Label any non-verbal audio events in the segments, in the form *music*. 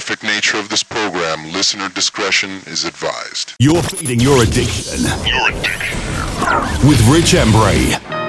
graphic nature of this program, listener discretion is advised. You're feeding your addiction. Your addiction. With Rich Embry.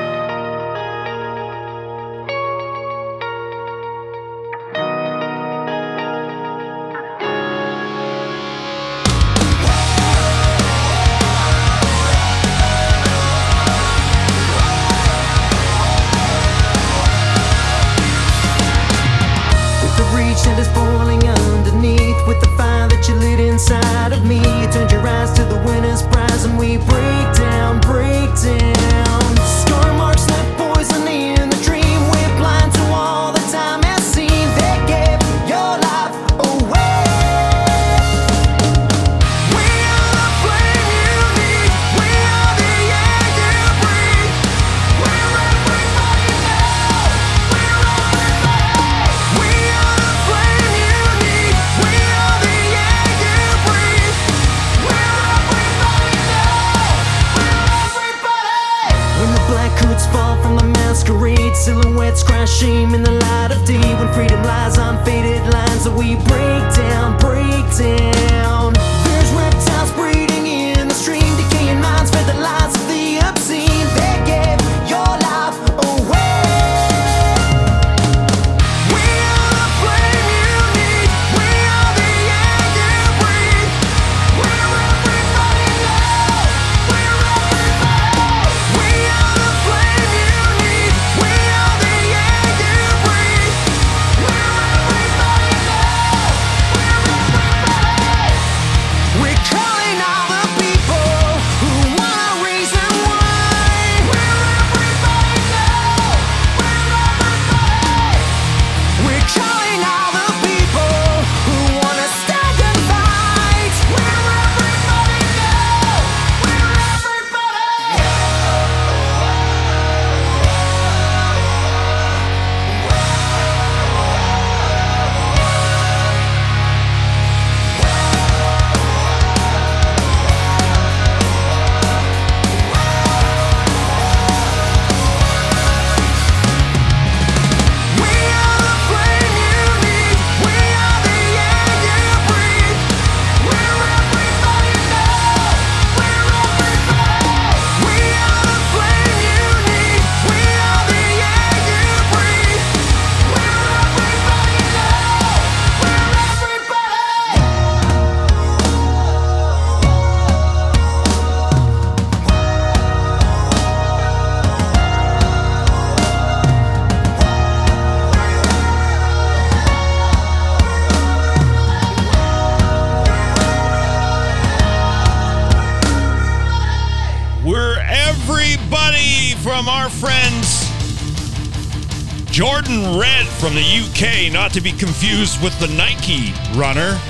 Not to be confused with the Nike runner. *laughs*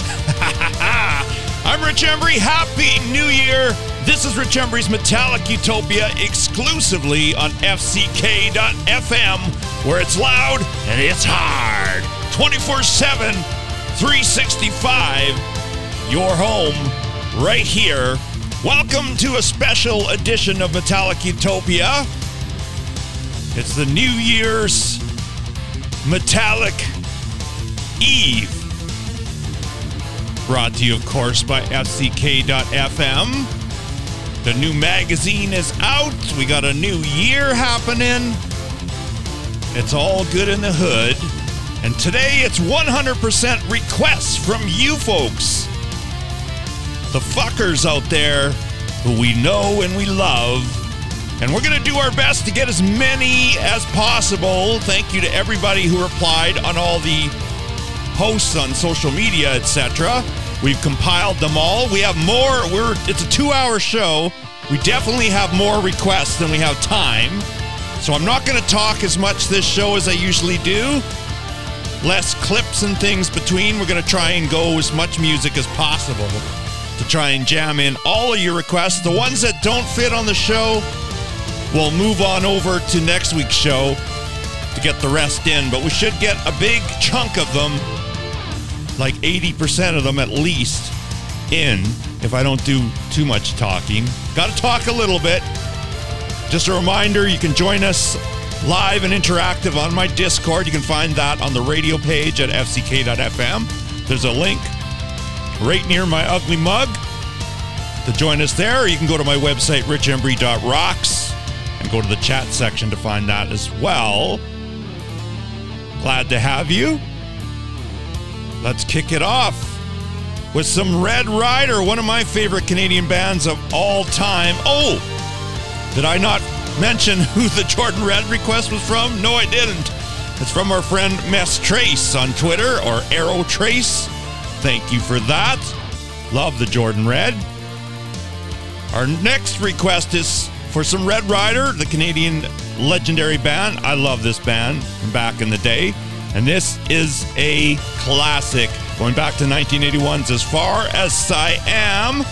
I'm Rich Embry. Happy New Year. This is Rich Embry's Metallic Utopia exclusively on FCK.FM, where it's loud and it's hard. 24 7, 365. Your home right here. Welcome to a special edition of Metallic Utopia. It's the New Year's Metallic Eve. Brought to you, of course, by FCK.FM. The new magazine is out. We got a new year happening. It's all good in the hood. And today it's 100% requests from you folks. The fuckers out there who we know and we love. And we're going to do our best to get as many as possible. Thank you to everybody who replied on all the posts on social media, etc. We've compiled them all. We have more. We're it's a 2-hour show. We definitely have more requests than we have time. So I'm not going to talk as much this show as I usually do. Less clips and things between. We're going to try and go as much music as possible to try and jam in all of your requests. The ones that don't fit on the show, we'll move on over to next week's show to get the rest in. But we should get a big chunk of them like 80% of them at least in if I don't do too much talking. Got to talk a little bit. Just a reminder you can join us live and interactive on my Discord. You can find that on the radio page at fck.fm. There's a link right near my ugly mug to join us there. You can go to my website, richembry.rocks, and go to the chat section to find that as well. Glad to have you. Let's kick it off with some Red Rider, one of my favorite Canadian bands of all time. Oh, did I not mention *laughs* who the Jordan Red request was from? No, I didn't. It's from our friend Mess Trace on Twitter or Arrow Trace. Thank you for that. Love the Jordan Red. Our next request is for some Red Rider, the Canadian legendary band. I love this band from back in the day. And this is a classic going back to 1981's As Far as I Am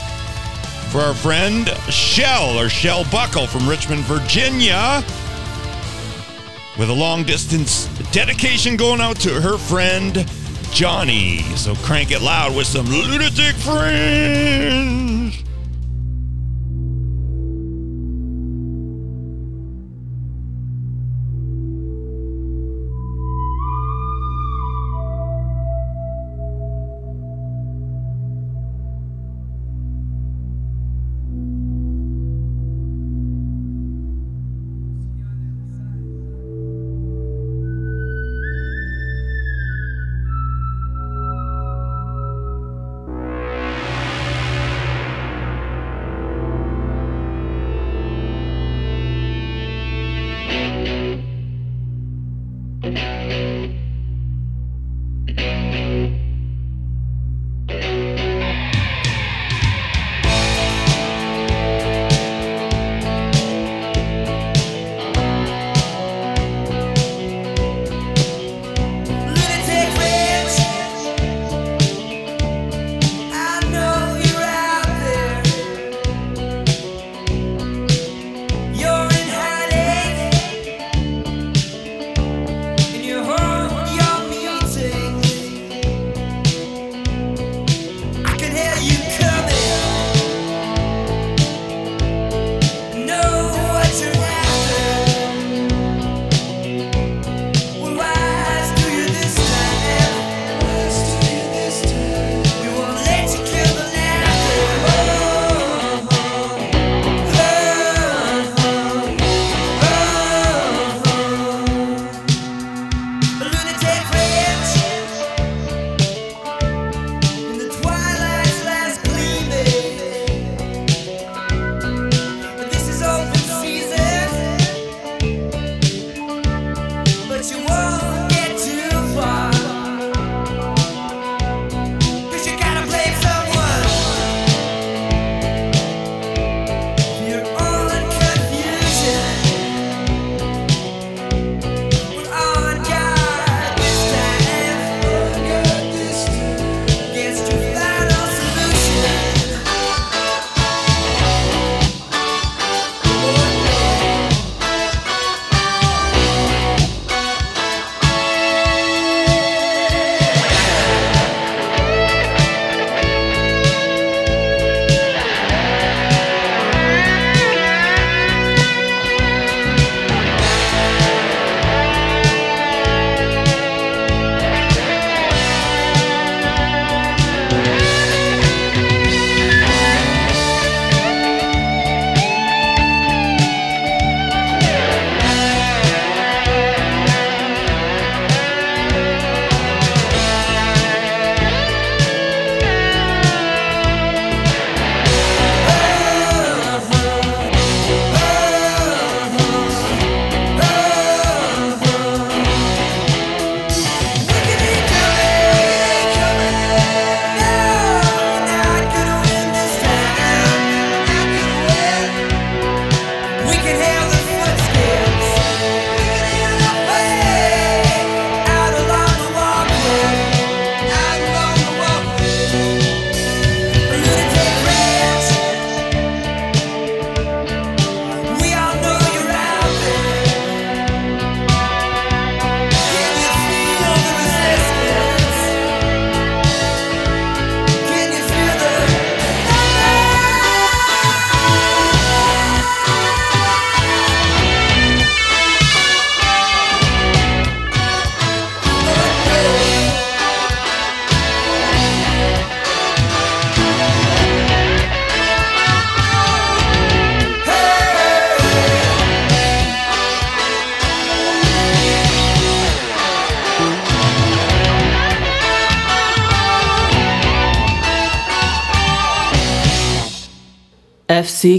for our friend Shell or Shell Buckle from Richmond, Virginia. With a long distance dedication going out to her friend Johnny. So crank it loud with some Lunatic Fringe.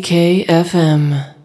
FCK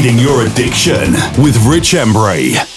feeding your addiction with Rich Embry.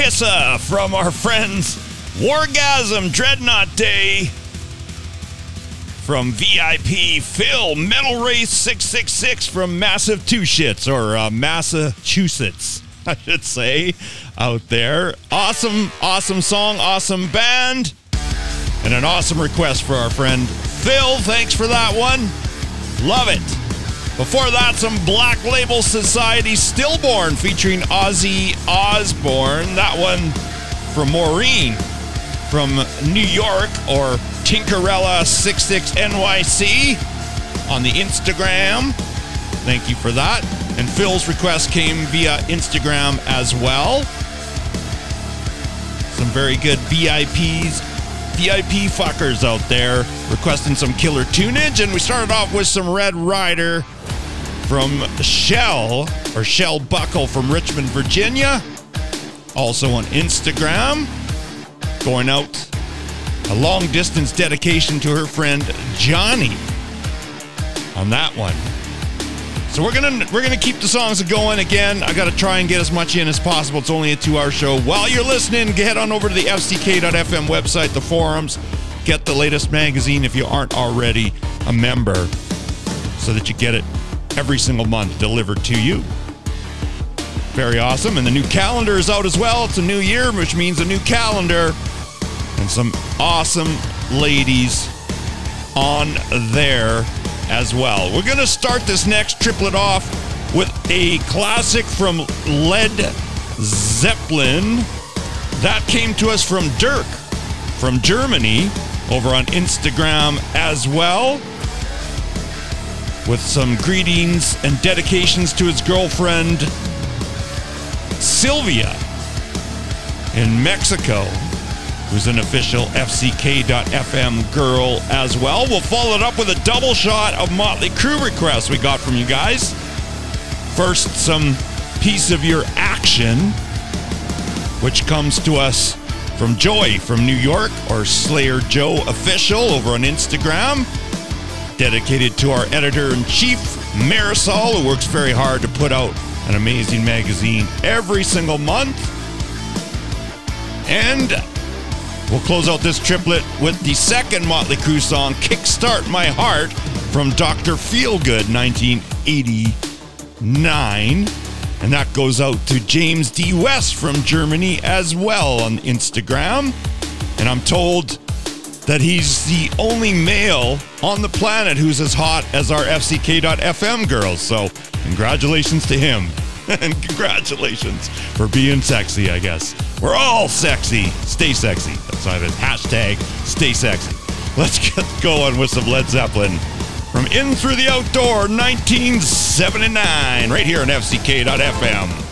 Pissa from our friends Wargasm Dreadnought Day from VIP Phil Metal Race 666 from Massive Two Shits or uh, Massachusetts, *laughs* I should say, out there. Awesome, awesome song, awesome band, and an awesome request for our friend Phil. Thanks for that one. Love it. Before that, some Black Label Society Stillborn featuring Ozzy Osbourne. That one from Maureen from New York or Tinkerella66NYC on the Instagram. Thank you for that. And Phil's request came via Instagram as well. Some very good VIPs, VIP fuckers out there requesting some killer tunage. And we started off with some Red Rider from Shell or Shell Buckle from Richmond, Virginia. Also on Instagram. Going out a long distance dedication to her friend Johnny on that one. So we're gonna we're gonna keep the songs going again. I gotta try and get as much in as possible. It's only a two-hour show. While you're listening, head on over to the FCK.FM website, the forums, get the latest magazine if you aren't already a member, so that you get it every single month delivered to you. Very awesome. And the new calendar is out as well. It's a new year, which means a new calendar and some awesome ladies on there as well. We're going to start this next triplet off with a classic from Led Zeppelin. That came to us from Dirk from Germany over on Instagram as well. With some greetings and dedications to his girlfriend, Sylvia, in Mexico who's an official FCK.FM girl as well. We'll follow it up with a double shot of Motley Crue requests we got from you guys. First, some piece of your action, which comes to us from Joy from New York, or Slayer Joe Official over on Instagram. Dedicated to our editor in chief, Marisol, who works very hard to put out an amazing magazine every single month. And We'll close out this triplet with the second Motley Crue song, Kickstart My Heart, from Dr. Feelgood, 1989. And that goes out to James D. West from Germany as well on Instagram. And I'm told that he's the only male on the planet who's as hot as our FCK.FM girls. So, congratulations to him. *laughs* and congratulations for being sexy, I guess. We're all sexy. Stay sexy. That's why it. Hashtag stay sexy. Let's get going with some Led Zeppelin from In Through the Outdoor 1979, right here on FCK.FM.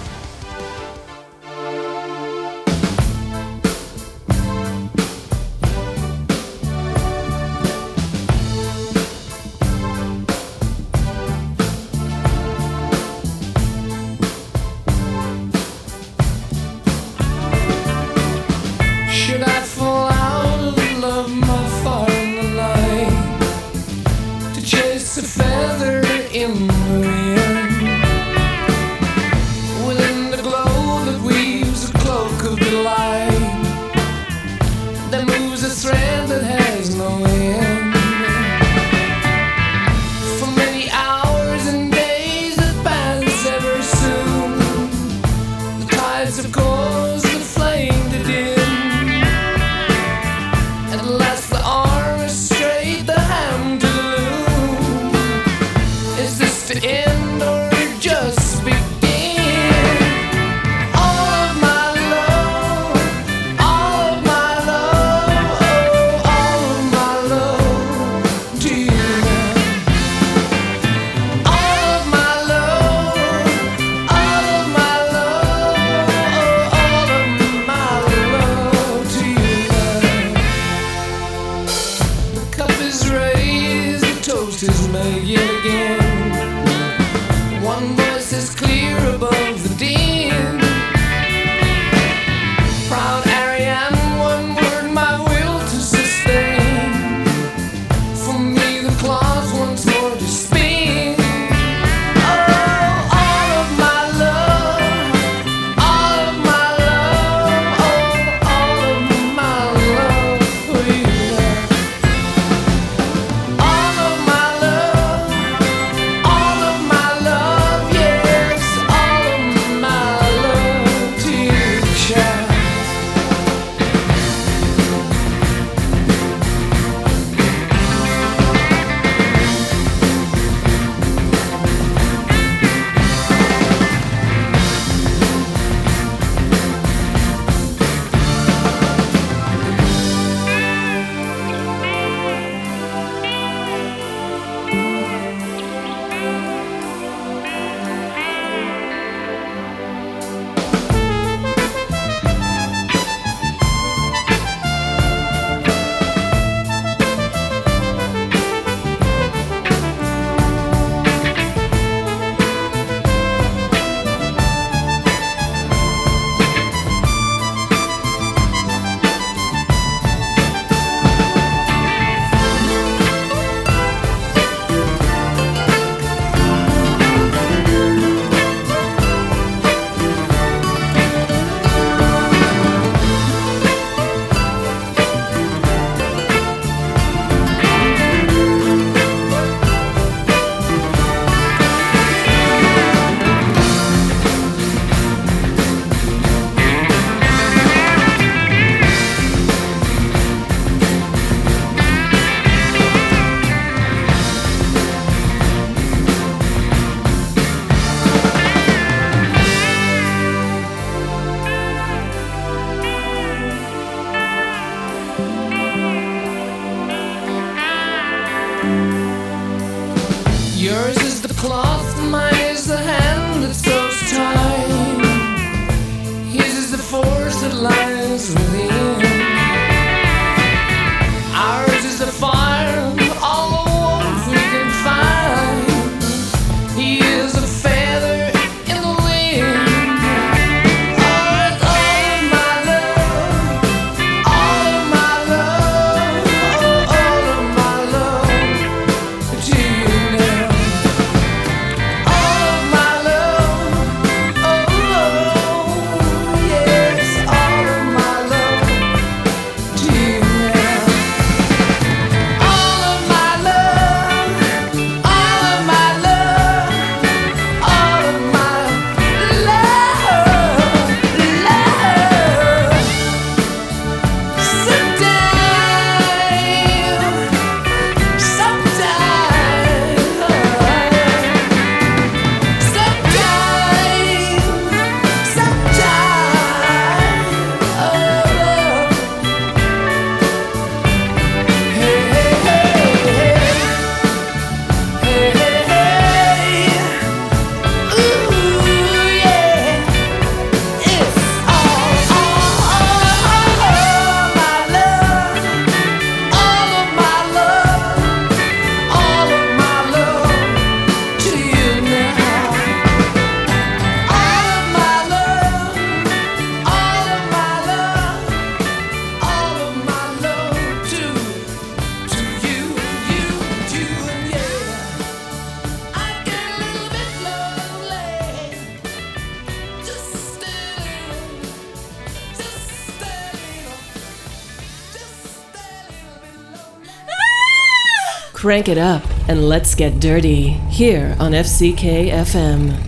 Crank it up and let's get dirty here on FCK FM.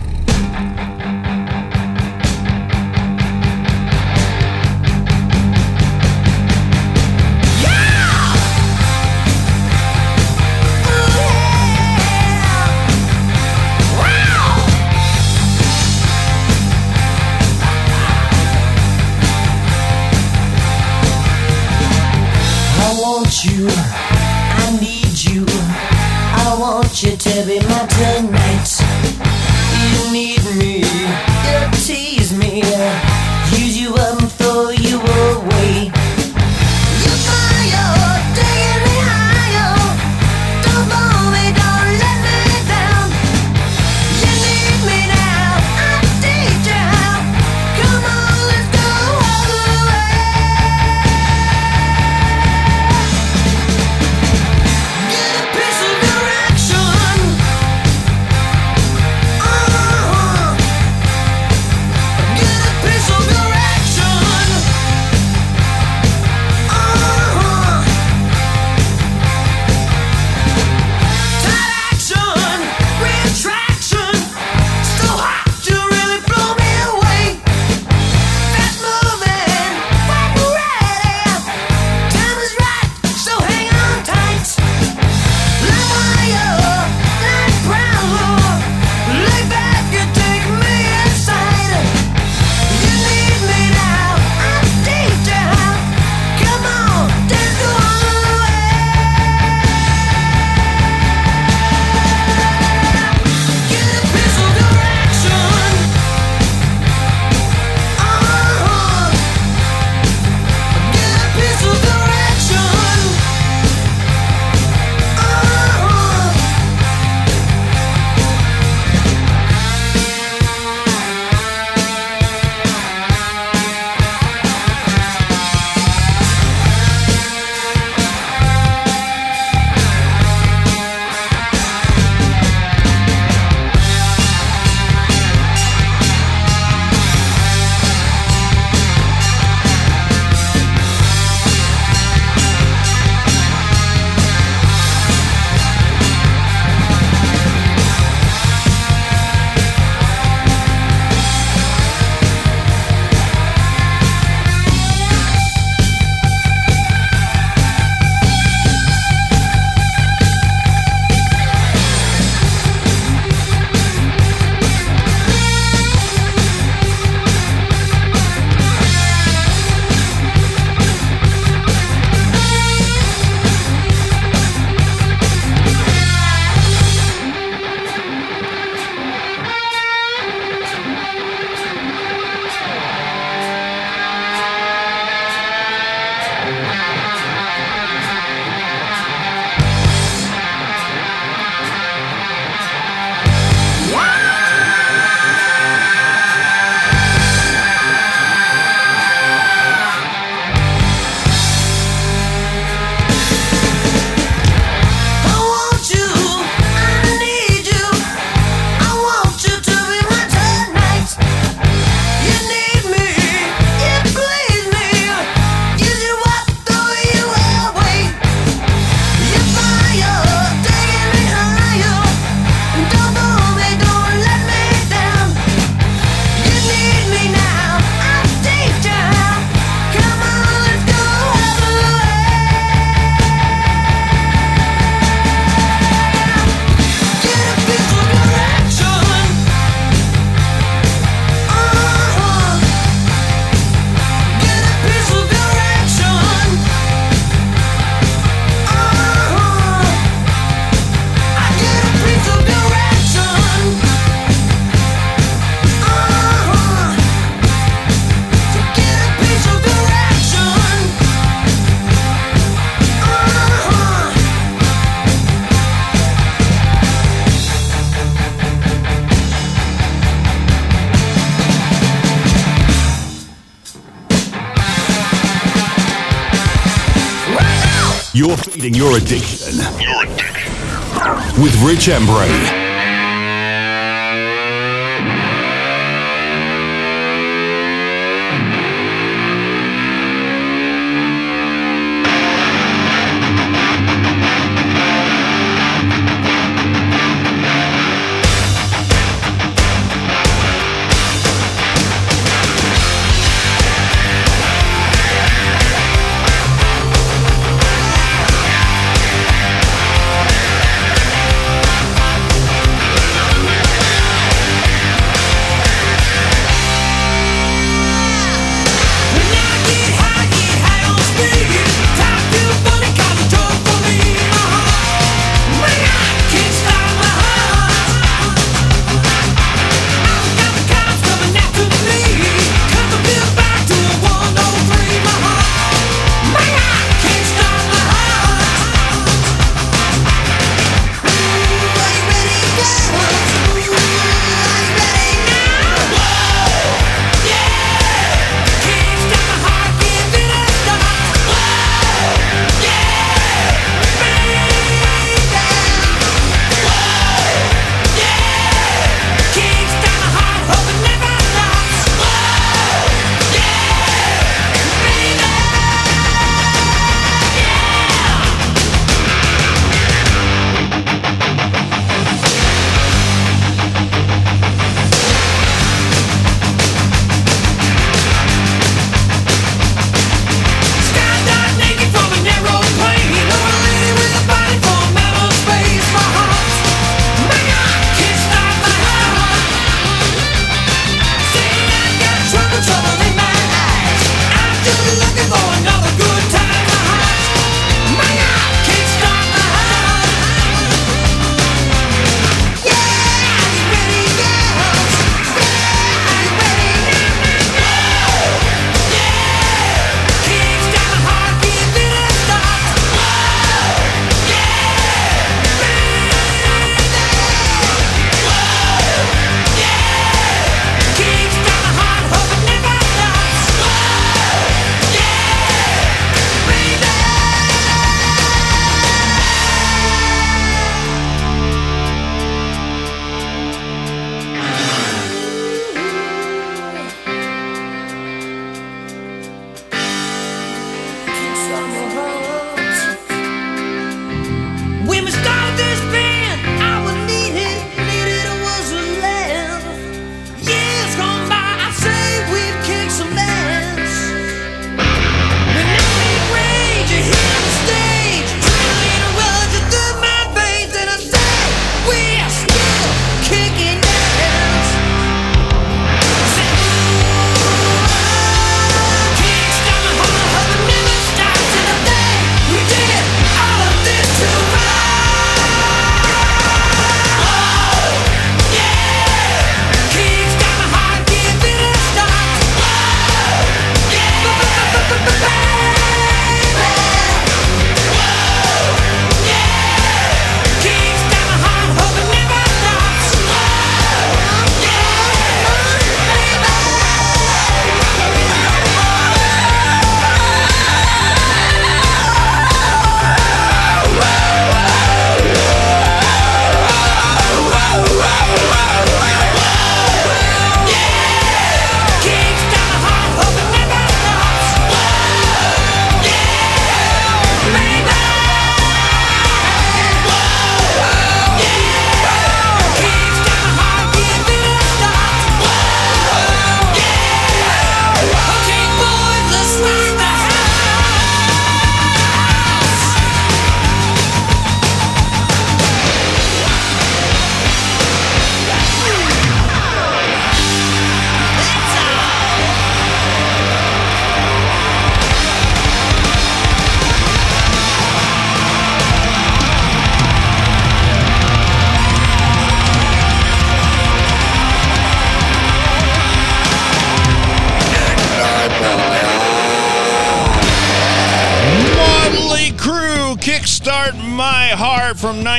Your addiction. Your addiction. With Rich Embry.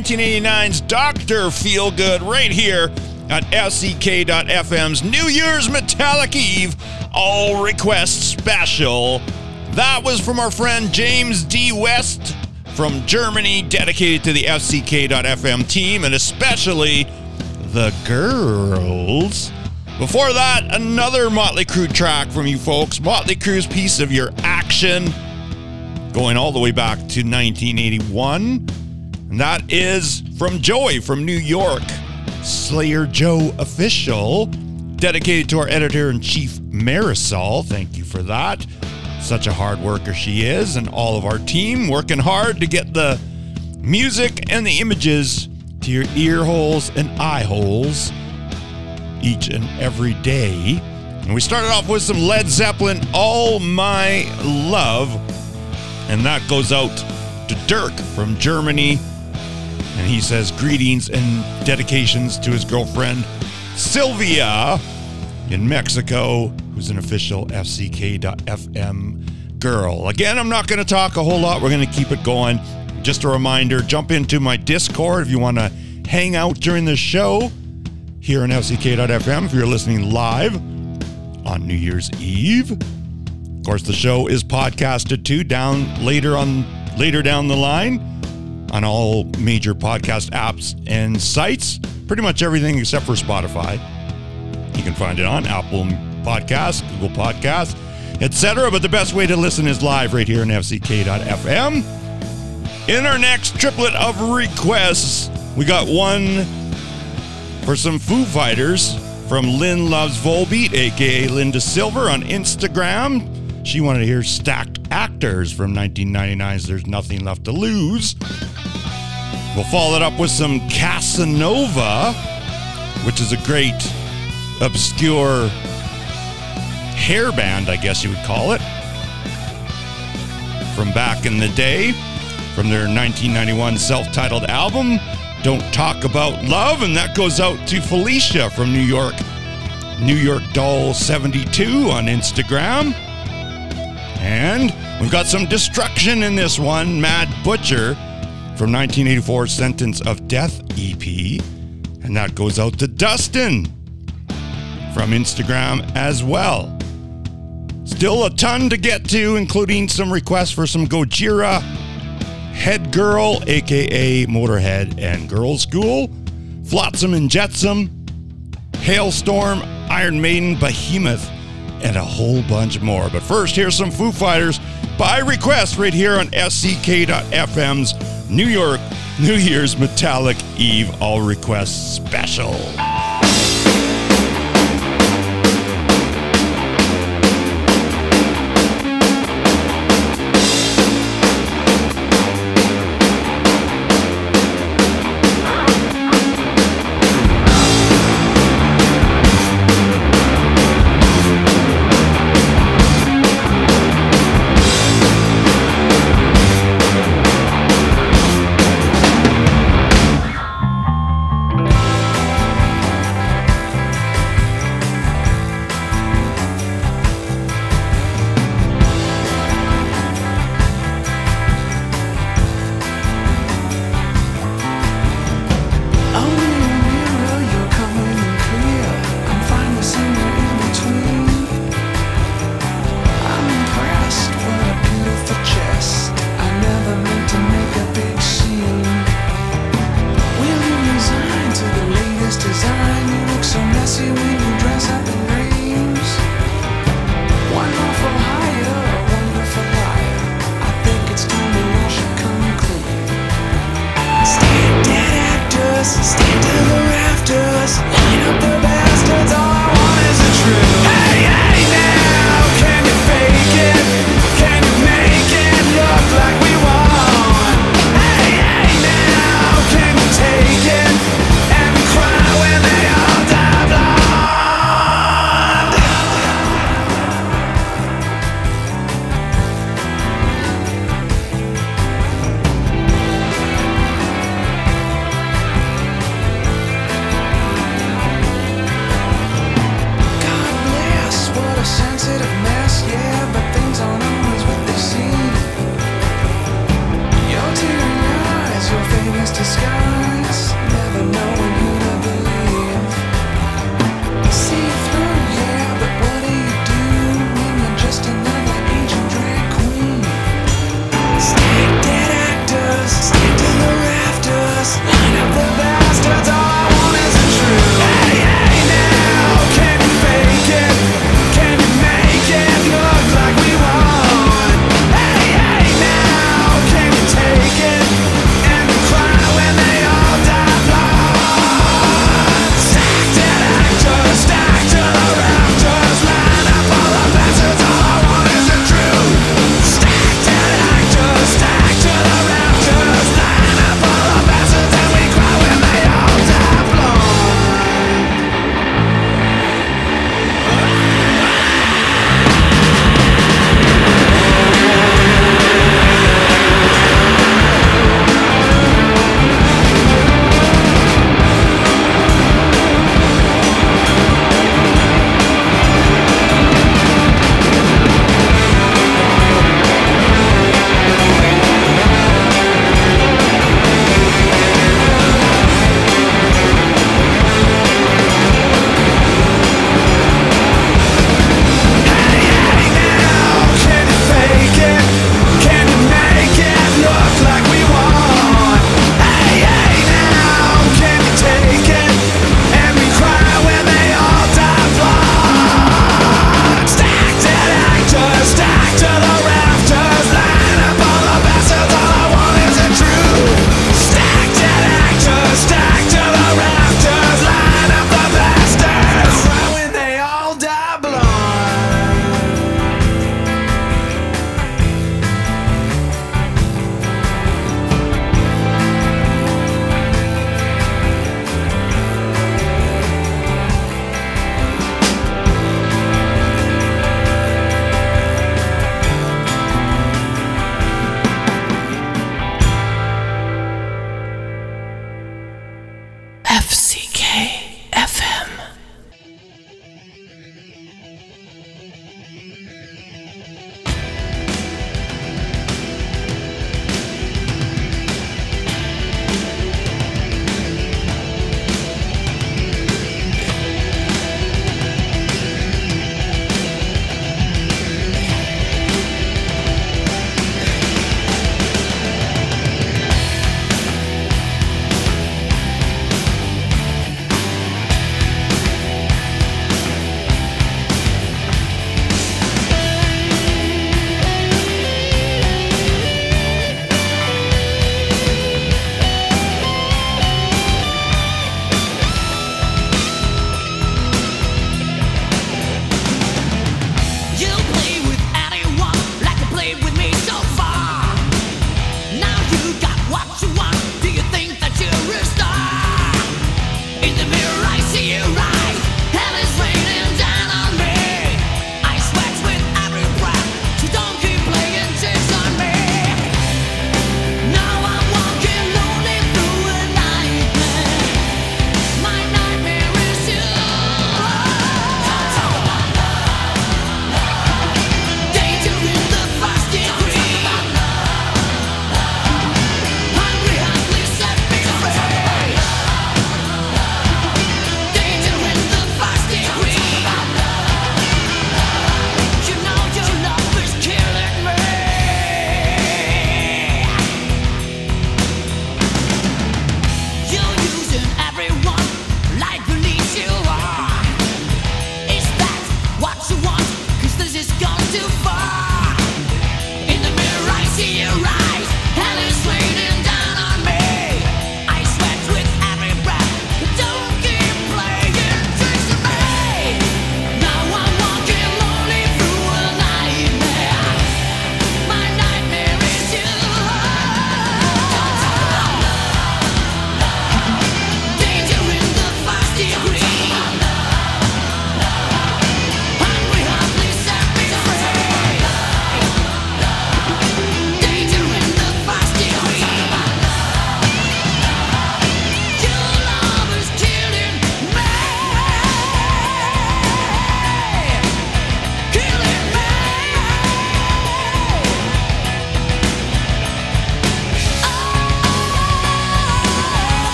1989's Dr. Feelgood right here at FCK.FM's New Year's Metallic Eve All Request Special. That was from our friend James D. West from Germany, dedicated to the FCK.FM team and especially the girls. Before that, another Motley Crue track from you folks. Motley Crue's Piece of Your Action, going all the way back to 1981. And that is from Joey from New York, Slayer Joe Official, dedicated to our editor in chief, Marisol. Thank you for that. Such a hard worker she is, and all of our team working hard to get the music and the images to your ear holes and eye holes each and every day. And we started off with some Led Zeppelin, All My Love. And that goes out to Dirk from Germany. And he says greetings and dedications to his girlfriend, Sylvia, in Mexico, who's an official FCK.FM girl. Again, I'm not going to talk a whole lot. We're going to keep it going. Just a reminder jump into my Discord if you want to hang out during the show here on FCK.FM if you're listening live on New Year's Eve. Of course, the show is podcasted too down later on later down the line on all major podcast apps and sites. Pretty much everything except for Spotify. You can find it on Apple Podcasts, Google Podcasts, etc. But the best way to listen is live right here on FCK.FM. In our next triplet of requests, we got one for some Foo Fighters from Lynn Loves Volbeat, aka Linda Silver on Instagram. She wanted to hear Stacked Actors from 1999's There's Nothing Left to Lose. We'll follow it up with some Casanova, which is a great obscure hair band, I guess you would call it, from back in the day, from their 1991 self titled album. Don't Talk About Love, and that goes out to Felicia from New York, New York Doll 72 on Instagram. And we've got some destruction in this one, Mad Butcher from 1984 Sentence of Death EP, and that goes out to Dustin from Instagram as well. Still a ton to get to, including some requests for some Gojira Head Girl, aka Motorhead and Girl School, Flotsam and Jetsam, Halestorm, Iron Maiden, Behemoth, and a whole bunch more. But first, here's some Foo Fighters by request right here on FCK.FM's New York New Year's Metallic Eve All Requests Special.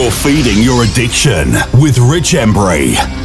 You're feeding your addiction with Rich Embry.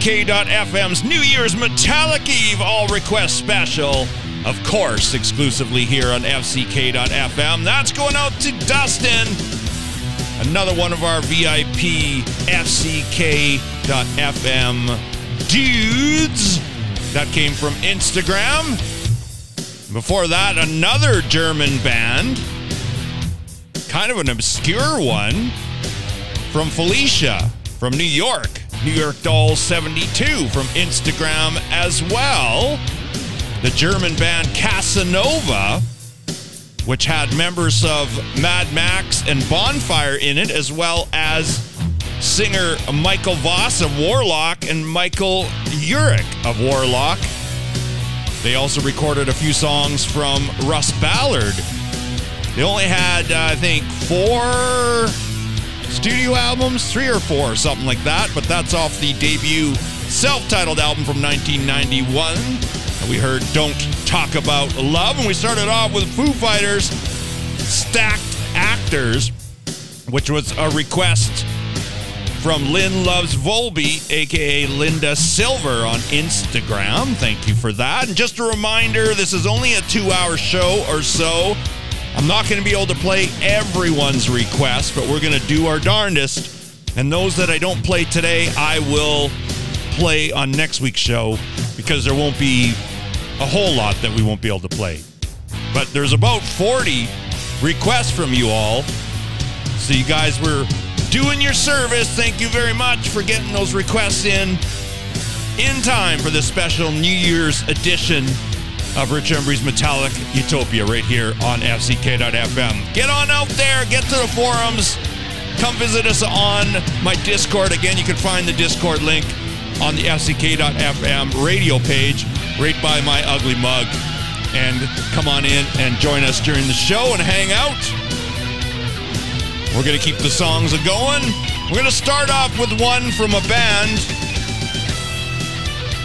FCK.FM's New Year's Metallic Eve All Request Special. Of course, exclusively here on FCK.FM. That's going out to Dustin. Another one of our VIP FCK.FM dudes. That came from Instagram. Before that, another German band. Kind of an obscure one from Felicia from New York. New York Doll 72 from Instagram as well. The German band Casanova, which had members of Mad Max and Bonfire in it, as well as singer Michael Voss of Warlock and Michael Eurich of Warlock. They also recorded a few songs from Russ Ballard. They only had, uh, I think, four studio albums, three or four, something like that, but that's off the debut self titled album from 1991. And we heard Don't Talk About Love, and we started off with Foo Fighters Stacked Actors, which was a request from Lynn Loves Volbeat, aka Linda Silver on Instagram. Thank you for that. And just a reminder this is only a two hour show or so. I'm not going to be able to play everyone's request, but we're going to do our darndest. And those that I don't play today, I will play on next week's show because there won't be a whole lot that we won't be able to play. But there's about 40 requests from you all. So you guys were doing your service. Thank you very much for getting those requests in in time for this special New Year's edition of Rich Embry's Metallic Utopia right here on FCK.FM. Get on out there, get to the forums, come visit us on my Discord. Again, you can find the Discord link on the FCK.FM radio page right by my ugly mug. And come on in and join us during the show and hang out. We're going to keep the songs going. We're going to start off with one from a band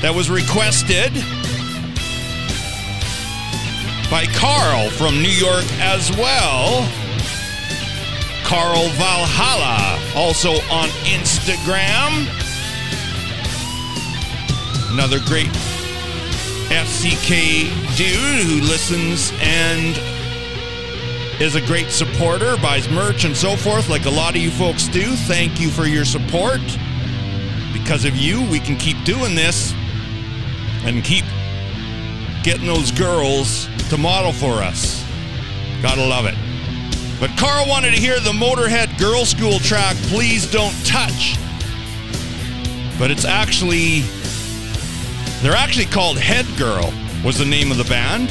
that was requested by Carl from New York as well. Carl Valhalla, also on Instagram. Another great FCK dude who listens and is a great supporter, buys merch and so forth, like a lot of you folks do. Thank you for your support. Because of you, we can keep doing this and keep getting those girls to model for us. Gotta love it. But Carl wanted to hear the Motorhead Girl School track, Please Don't Touch. But it's actually, they're actually called Head Girl, was the name of the band.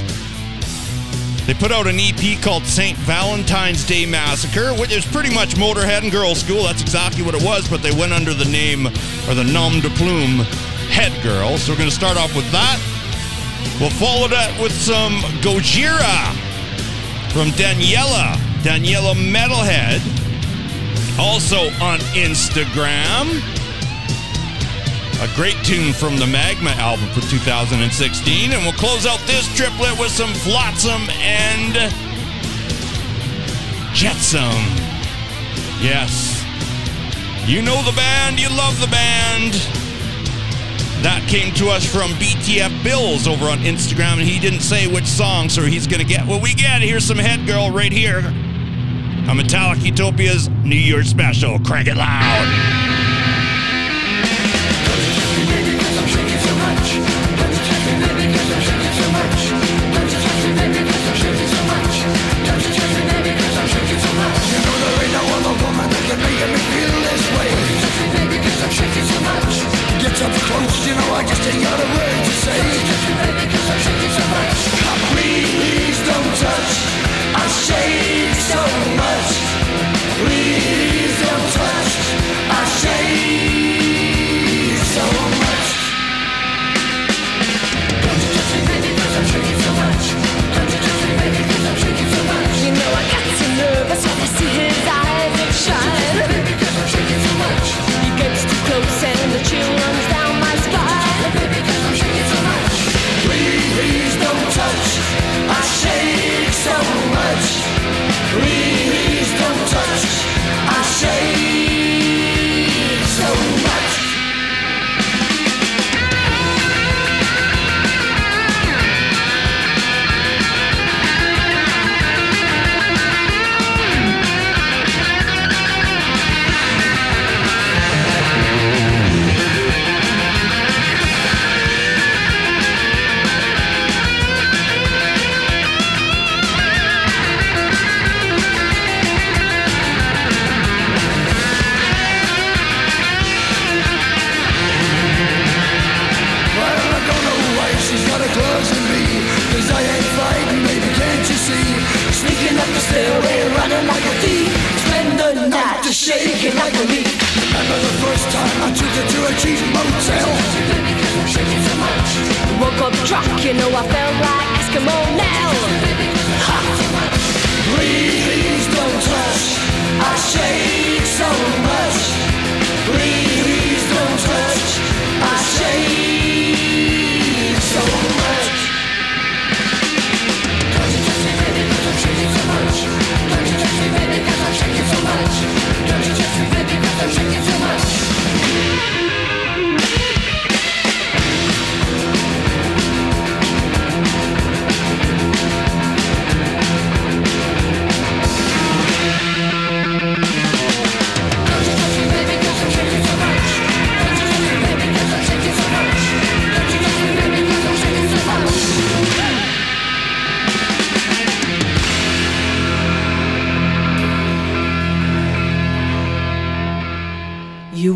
They put out an EP called St. Valentine's Day Massacre, which is pretty much Motorhead and Girl School. That's exactly what it was, but they went under the name or the nom de plume Head Girl. So we're going to start off with that. We'll follow that with some Gojira from Daniela, Daniela Metalhead, also on Instagram. A great tune from the Magma album for 2016. And we'll close out this triplet with some Flotsam and Jetsam. Yes. You know the band, you love the band. That came to us from BTF Bills over on Instagram, and he didn't say which song, so he's gonna get what we get. Here's some Head Girl right here. A Metallic Utopia's New Year's special. Crank it loud. Get up close, you know I just ain't got a word to say. Please don't touch. I shake so much. Please don't touch. I so much. Don't you touch me, baby, cause I'm shaking so much. Don't touch me, I'm shaking so much. You know I so nervous when I see his eyes shine. Baby, cause I'm shaking so much. He gets too close and the chill shaking like a leaf. Remember the first time I took her to a cheap motel? Woke up drunk, you know I felt like Eskimo now. Ha. Please don't touch, I shake so much. Please stupid because I'm drinking too much.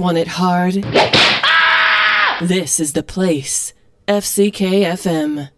want it hard? Ah! This is the place. FCK FM.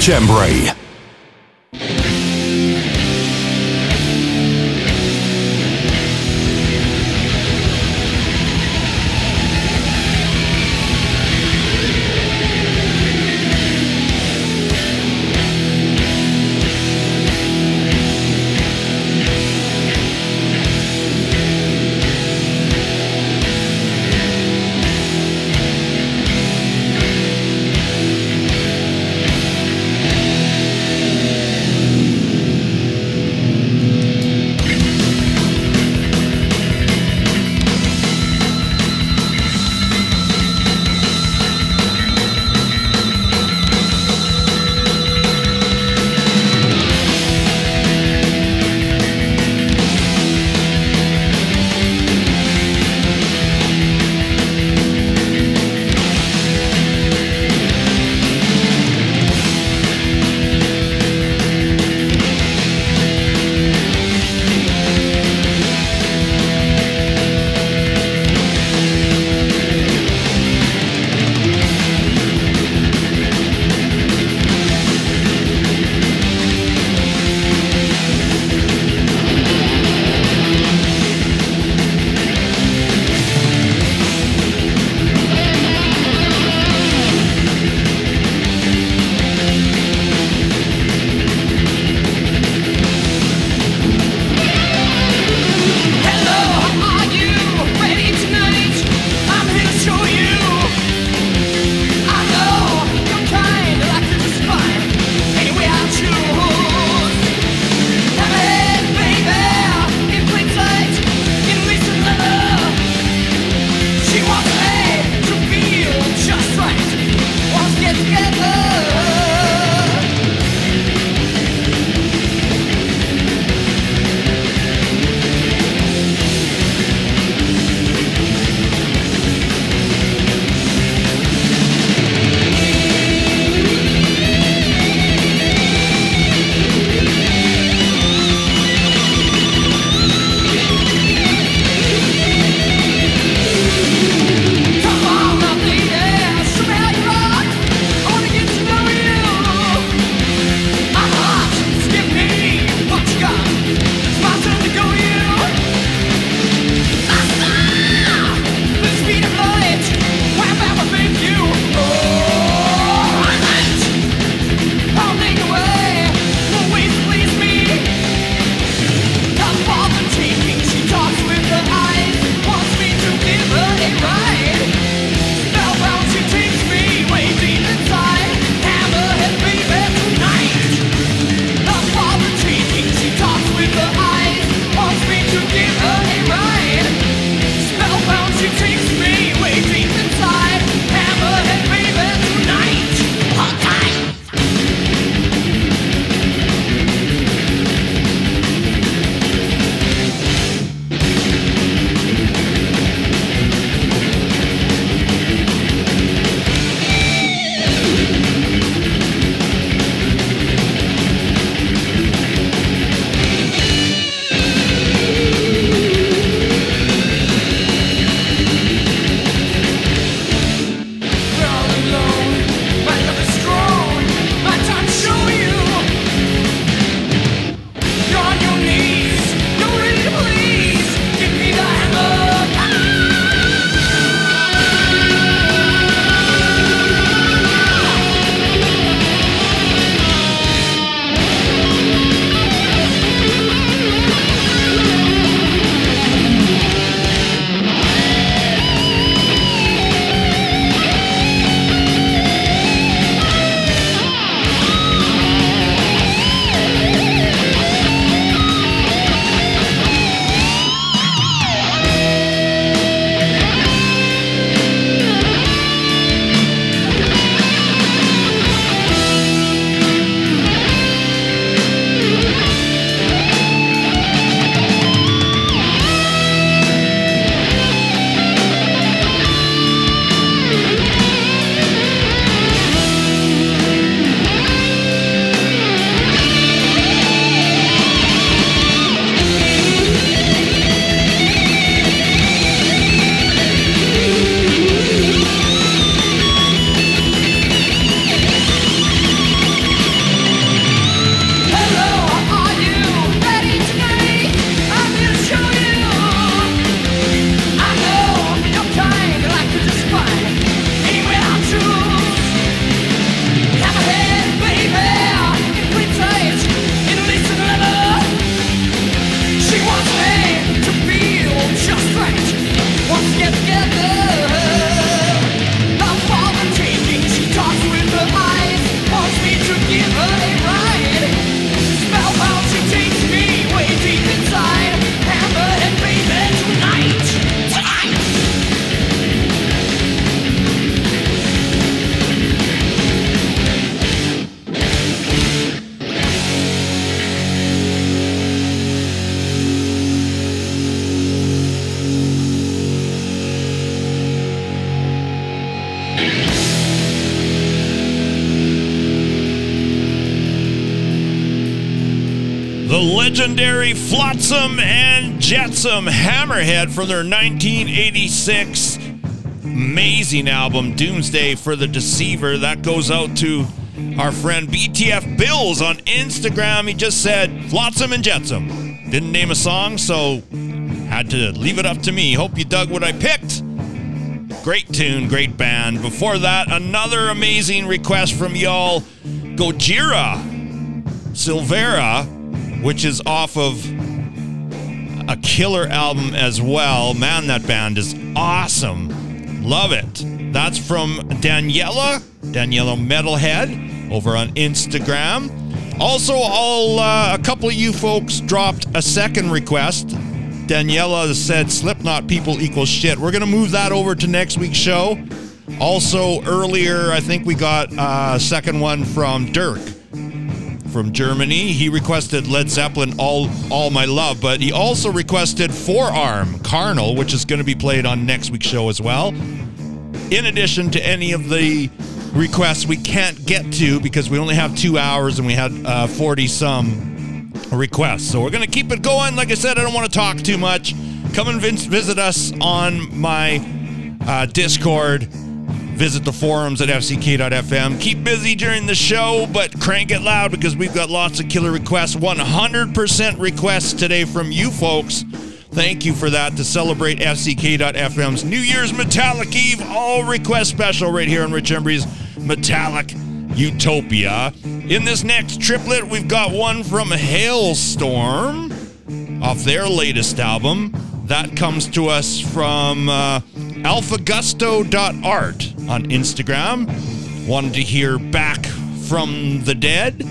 Chembray. Flotsam and Jetsam Hammerhead from their 1986 amazing album Doomsday for the Deceiver. That goes out to our friend BTF Bills on Instagram. He just said Flotsam and Jetsam. Didn't name a song, so had to leave it up to me. Hope you dug what I picked. Great tune, great band. Before that, another amazing request from y'all Gojira Silvera, which is off of a killer album as well. Man, that band is awesome. Love it. That's from Daniela, Daniela Metalhead, over on Instagram. Also, all uh, a couple of you folks dropped a second request. Daniela said Slipknot people equal shit. We're gonna move that over to next week's show. Also, earlier, I think we got a second one from Dirk from Germany. He requested Led Zeppelin All All My Love, but he also requested Forearm Carnal, which is going to be played on next week's show as well. In addition to any of the requests we can't get to because we only have two hours and we had 40 some requests. So we're going to keep it going. Like I said, I don't want to talk too much. Come and vis- visit us on my uh, Discord visit the forums at fck.fm. Keep busy during the show, but crank it loud because we've got lots of killer requests. 100% requests today from you folks. Thank you for that to celebrate FCK.FM's New Year's Metallic Eve all request special right here on Rich Embry's Metallic Utopia. In this next triplet, we've got one from Halestorm off their latest album. That comes to us from uh, alphagusto.art on Instagram. Wanted to hear Back from the Dead.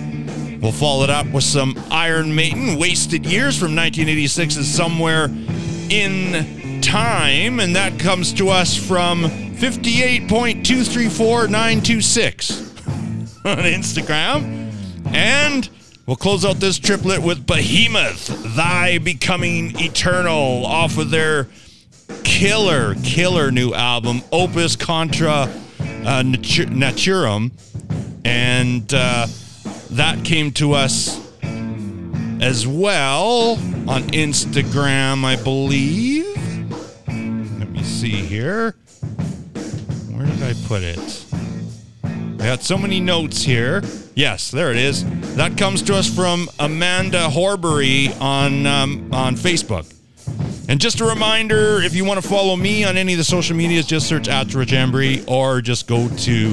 We'll follow it up with some Iron Maiden, Wasted Years from 1986 is somewhere in time. And that comes to us from 58.234926 *laughs* on Instagram. And we'll close out this triplet with Behemoth, Thy Becoming Eternal, off of their killer, killer new album, Opus Contra uh, Natu- Naturum. And uh, that came to us as well on Instagram, I believe. Let me see here. Where did I put it? I got so many notes here. Yes, there it is. That comes to us from Amanda Horbury on um, on Facebook. And just a reminder, if you want to follow me on any of the social medias, just search at Rich Embry or just go to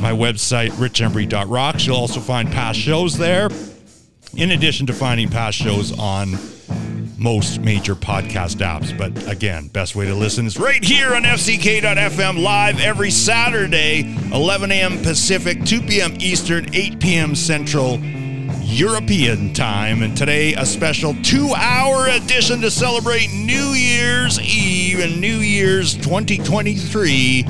my website, richembry.rocks. You'll also find past shows there, in addition to finding past shows on most major podcast apps. But again, best way to listen is right here on FCK.FM live every Saturday, 11 a.m. Pacific, 2 p.m. Eastern, 8 p.m. Central. European time, and today a special two hour edition to celebrate New Year's Eve and New Year's 2023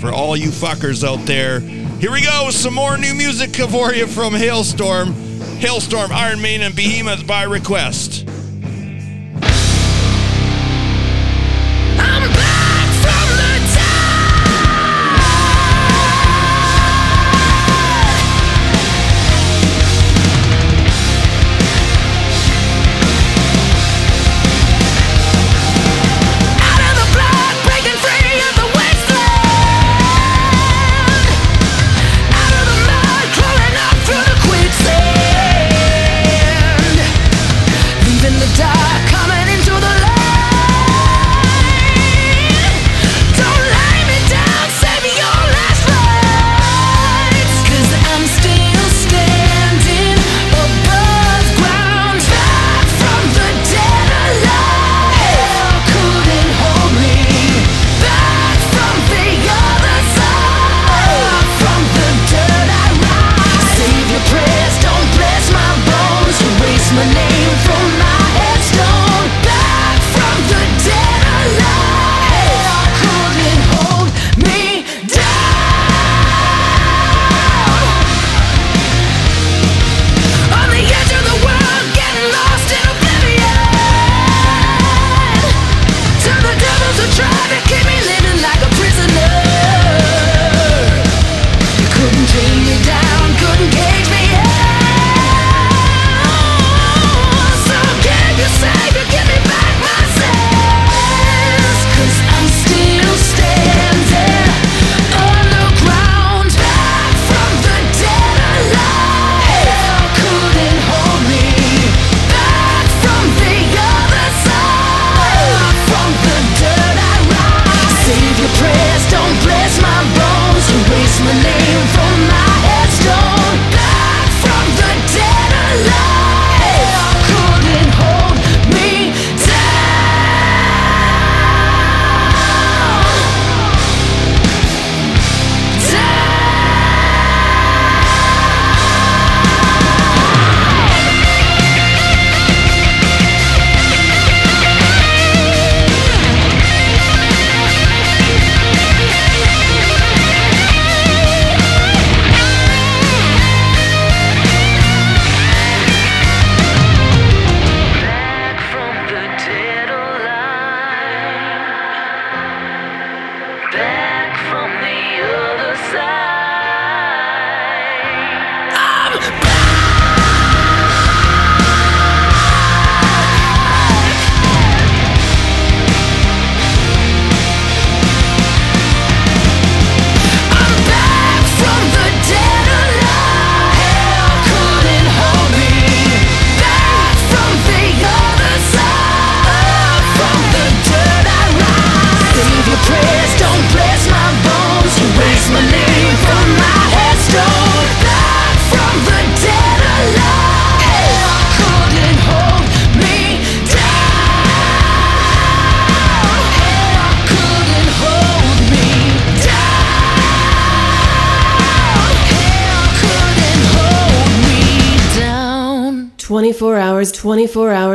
for all you fuckers out there. Here we go, some more new music for you from Halestorm. Halestorm, Iron Maiden, and Behemoth by request.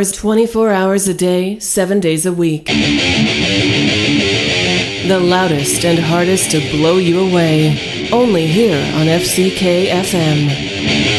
Hours, 24 hours a day, 7 days a week. The loudest and hardest to blow you away. Only here on FCK FM.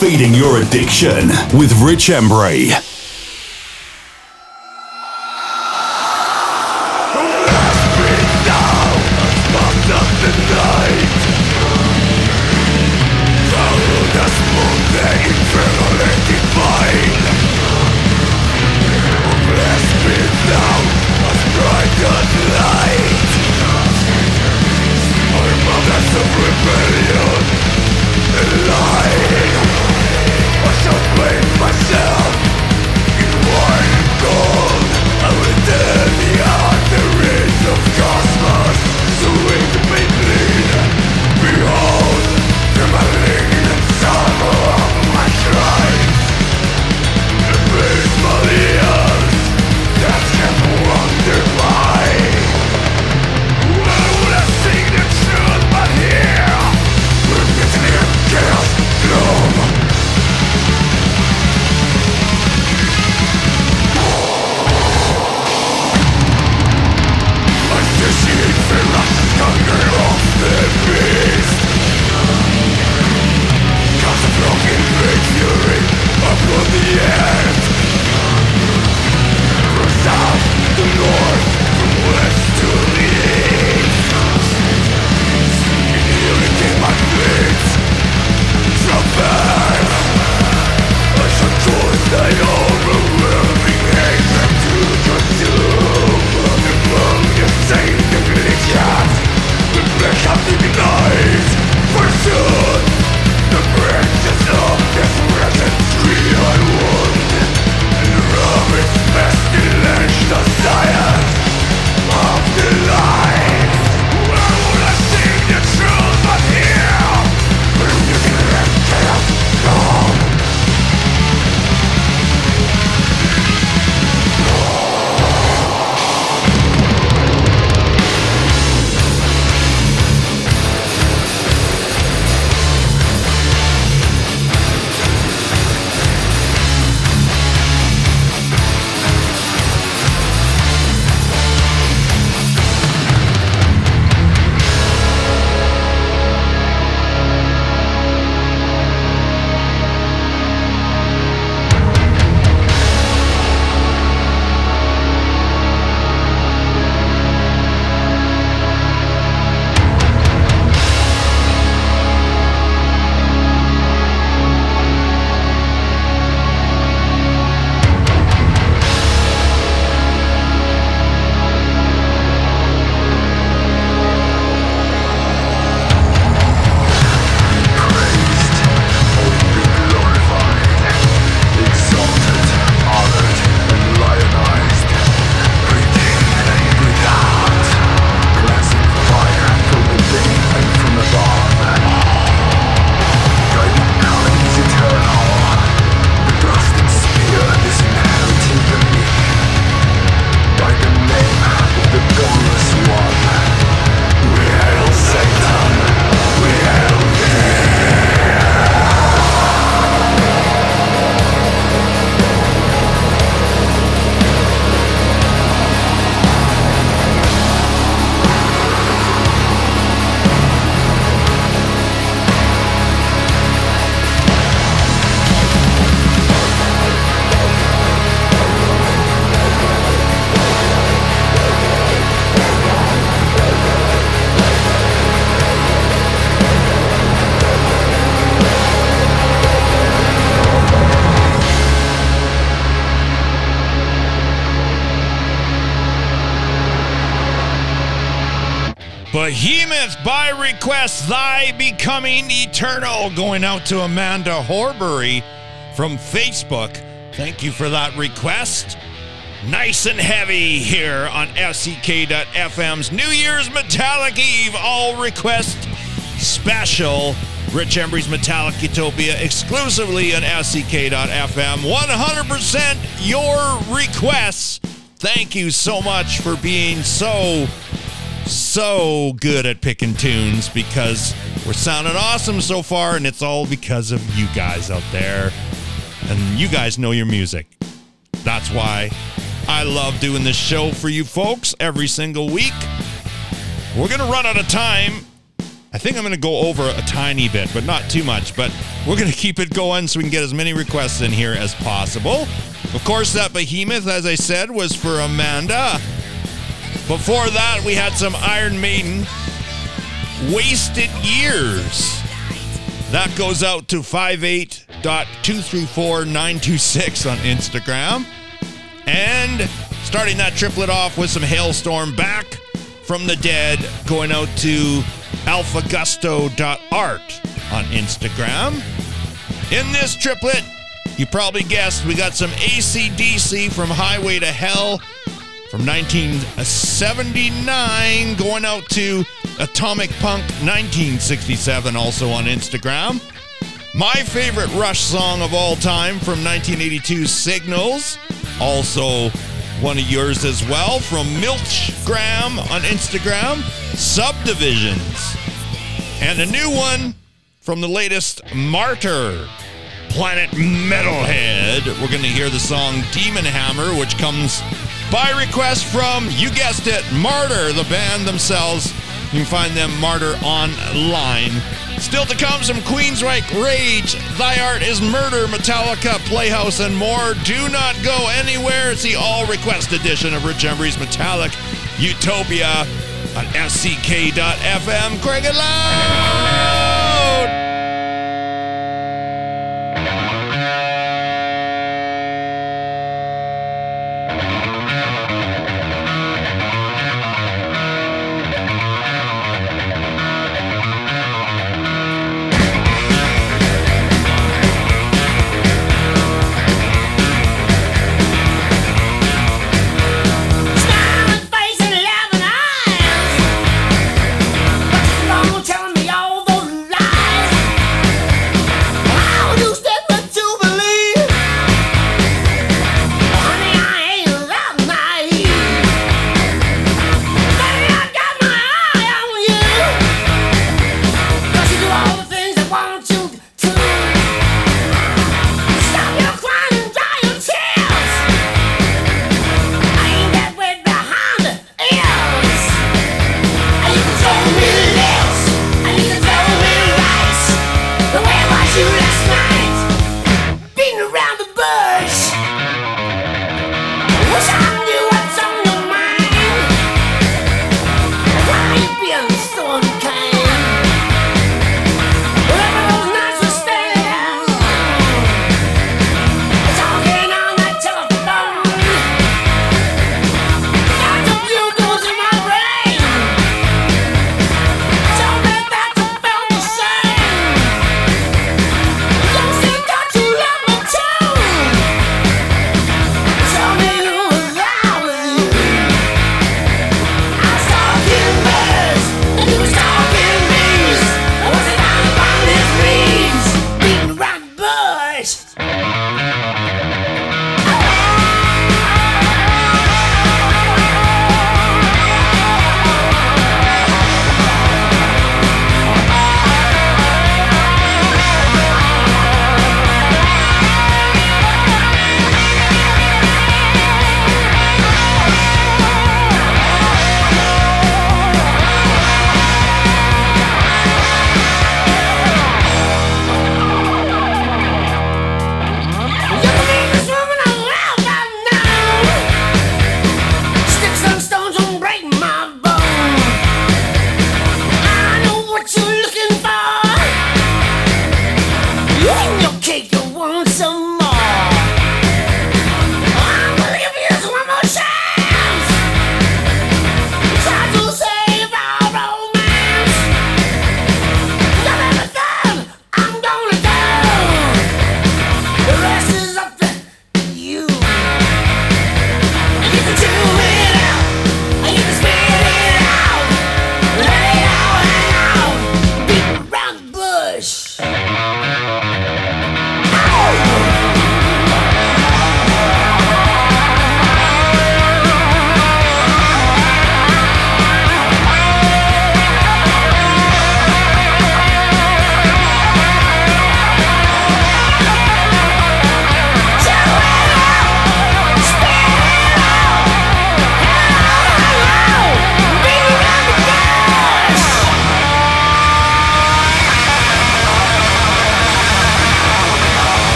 Feeding your addiction with Rich Embry. Behemoth by request, thy becoming eternal, going out to Amanda Horbury from Facebook. Thank you for that request. Nice and heavy here on FCK.FM's New Year's Metallic Eve all request special. Rich Embry's Metallic Utopia exclusively on FCK.FM. 100% your requests. Thank you so much for being so so good at picking tunes because we're sounding awesome so far, and it's all because of you guys out there. And you guys know your music. That's why I love doing this show for you folks every single week. We're going to run out of time I think I'm going to go over a tiny bit, but not too much. But we're going to keep it going so we can get as many requests in here as possible. Of course, that behemoth, as I said, was for Amanda. Before that, we had some Iron Maiden. Wasted Years. That goes out to 58.234926 on Instagram. And starting that triplet off with some Halestorm back from the dead, going out to alphagusto.art on Instagram. In this triplet, you probably guessed we got some ACDC from Highway to Hell from 1979 going out to Atomic Punk 1967 also on Instagram. My favorite Rush song of all time from 1982 Signals also one of yours as well from Milchgram on Instagram Subdivisions and a new one from the latest Martyr Planet Metalhead. We're going to hear the song Demon Hammer, which comes by request from, you guessed it, Martyr, the band themselves. You can find them Martyr online. Still to come, some Queensryche Rage, Thy Art is Murder, Metallica, Playhouse, and more. Do not go anywhere. It's the all request edition of Rich Embry's Metallic Utopia on FCK.FM. Craig it loud!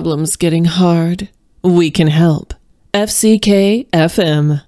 Problems getting hard? We can help. FCK FM.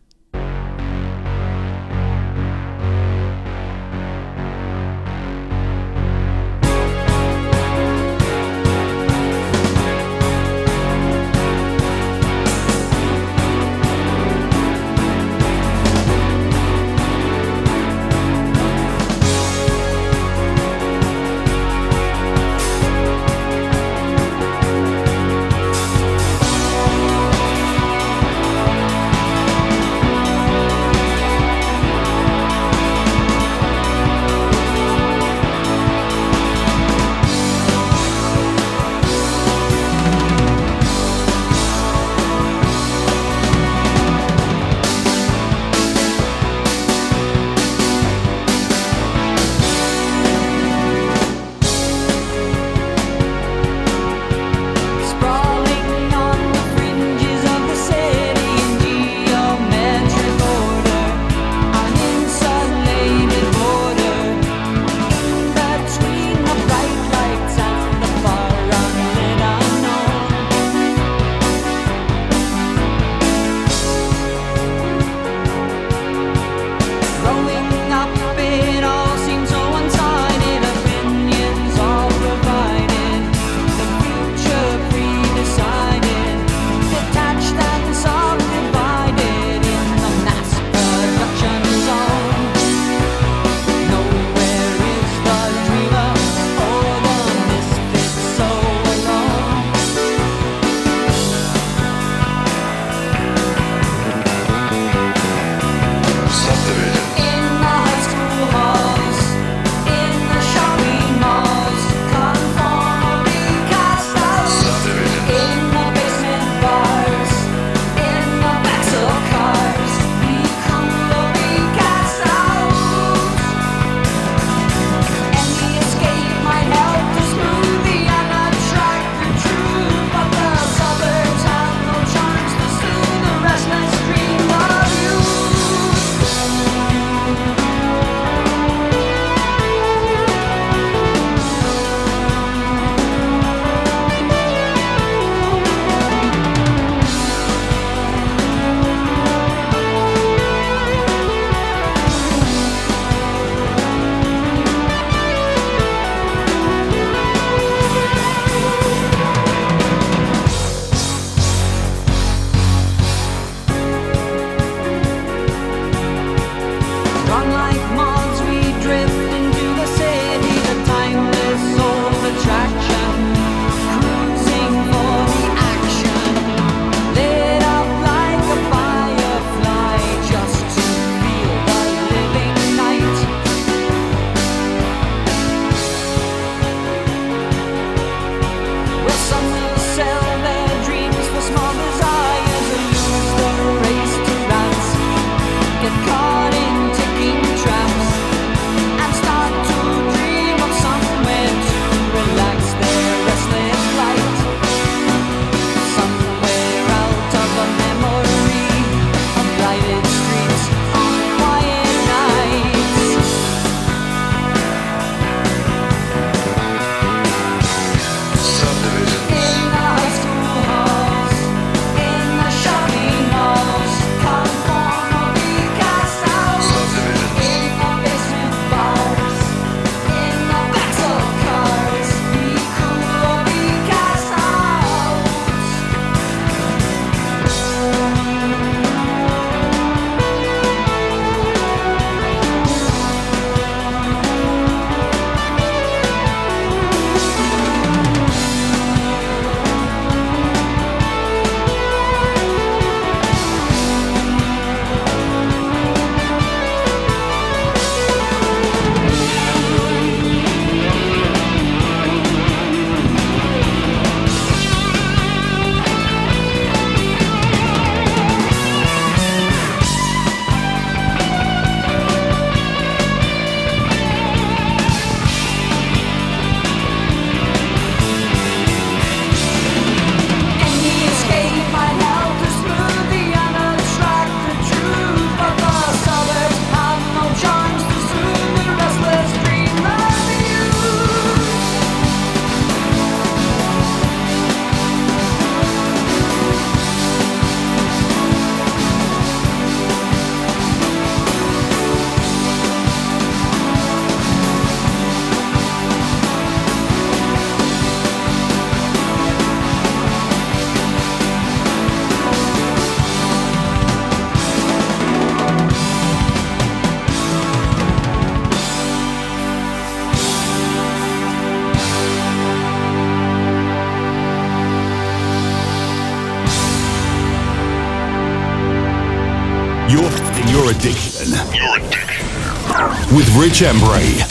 Rich Embry.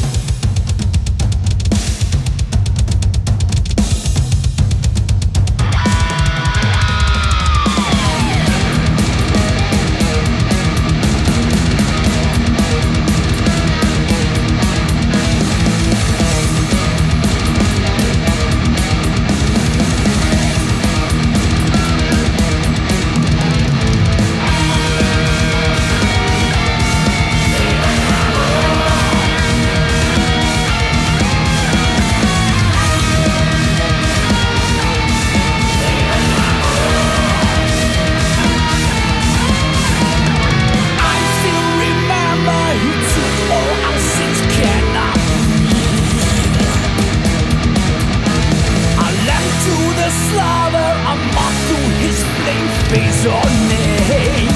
Face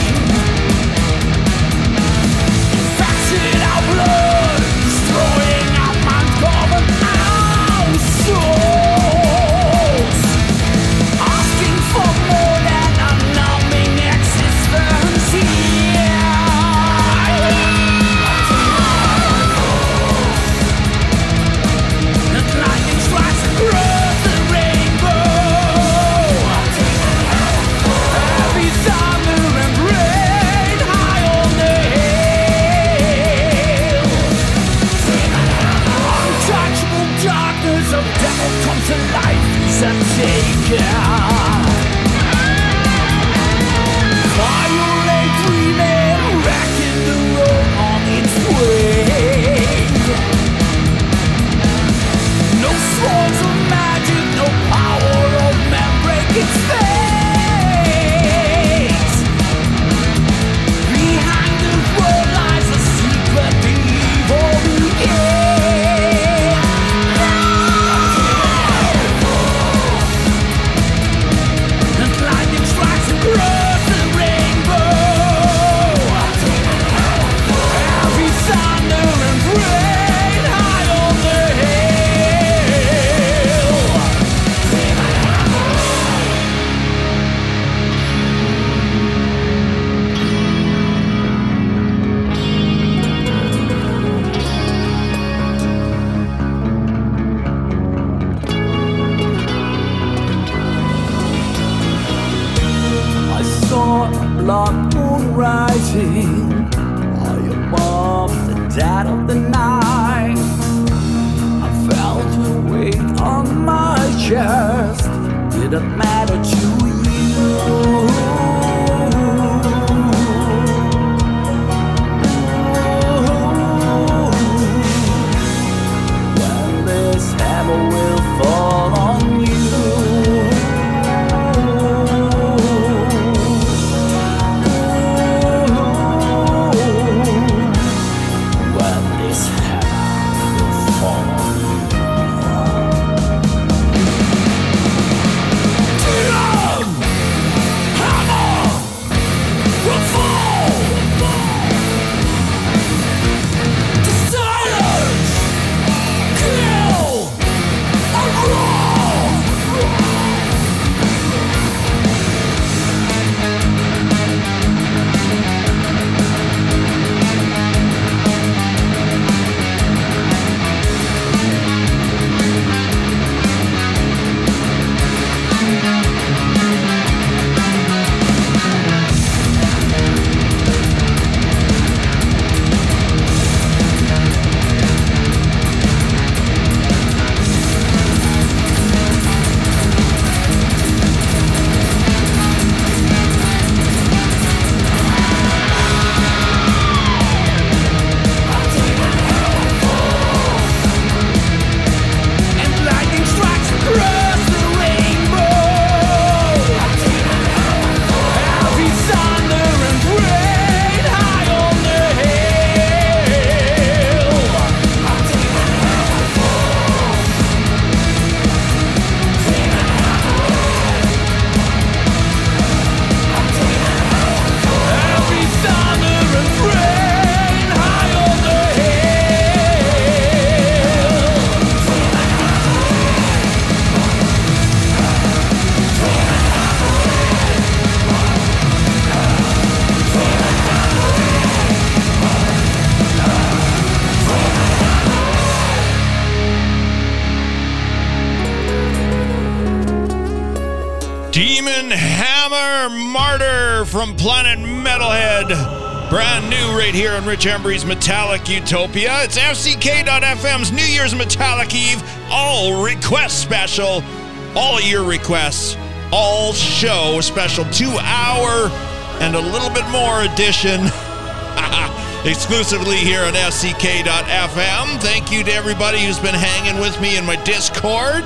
Brand new right here on Rich Embry's Metallic Utopia. It's FCK.FM's New Year's Metallic Eve, all request special. All your requests, all show special two hour and a little bit more edition. *laughs* Exclusively here on FCK.FM. Thank you to everybody who's been hanging with me in my Discord.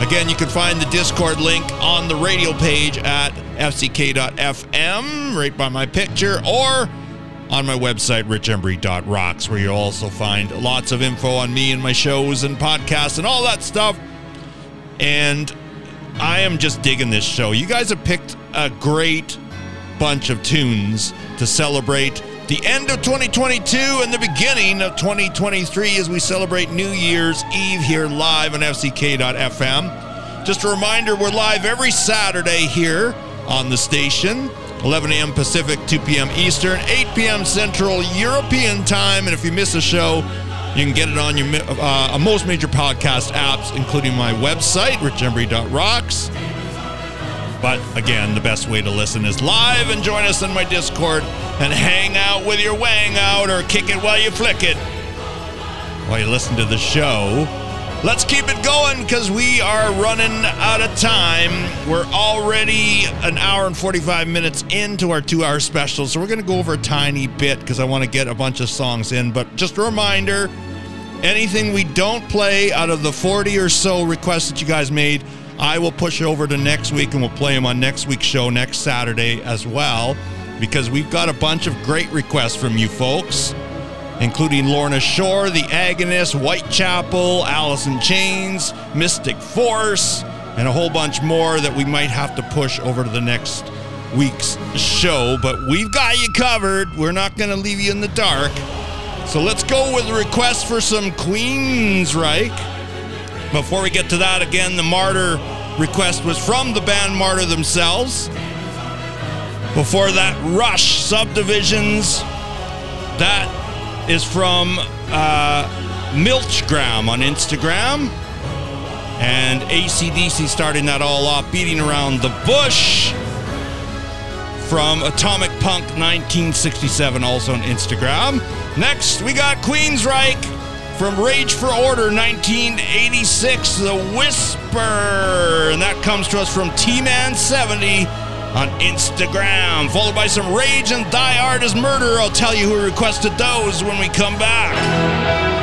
Again, you can find the Discord link on the radio page at fck.fm, right by my picture, or on my website, richembry.rocks, where you'll also find lots of info on me and my shows and podcasts and all that stuff. And I am just digging this show. You guys have picked a great bunch of tunes to celebrate the end of 2022 and the beginning of 2023 as we celebrate New Year's Eve here live on FCK.FM. Just a reminder, we're live every Saturday here on the station, 11 a.m. Pacific, 2 p.m. Eastern, 8 p.m. Central European time. And if you miss a show, you can get it on your uh, most major podcast apps, including my website, richembry.rocks. But again, the best way to listen is live and join us in my Discord and hang out with your wang out or kick it while you flick it while you listen to the show. Let's keep it going because we are running out of time. We're already an hour and 45 minutes into our two hour special, so we're going to go over a tiny bit because I want to get a bunch of songs in. But just a reminder anything we don't play out of the 40 or so requests that you guys made, I will push over to next week and we'll play them on next week's show next Saturday as well because we've got a bunch of great requests from you folks, including Lorna Shore, The Agonist, Whitechapel, in Chains, Mystic Force, and a whole bunch more that we might have to push over to the next week's show. But we've got you covered. We're not going to leave you in the dark. So let's go with a request for some Queens, Queensryche. Before we get to that, again, the Martyr request was from the band Martyr themselves. Before that, Rush Subdivisions. That is from uh, Milchgram on Instagram. And ACDC starting that all off, beating around the bush from Atomic Punk 1967, also on Instagram. Next, we got Queensryche from Rage for Order 1986, The Whisper. And that comes to us from T Man 70 on Instagram, followed by some Rage and Die Hard as Murder. I'll tell you who requested those when we come back.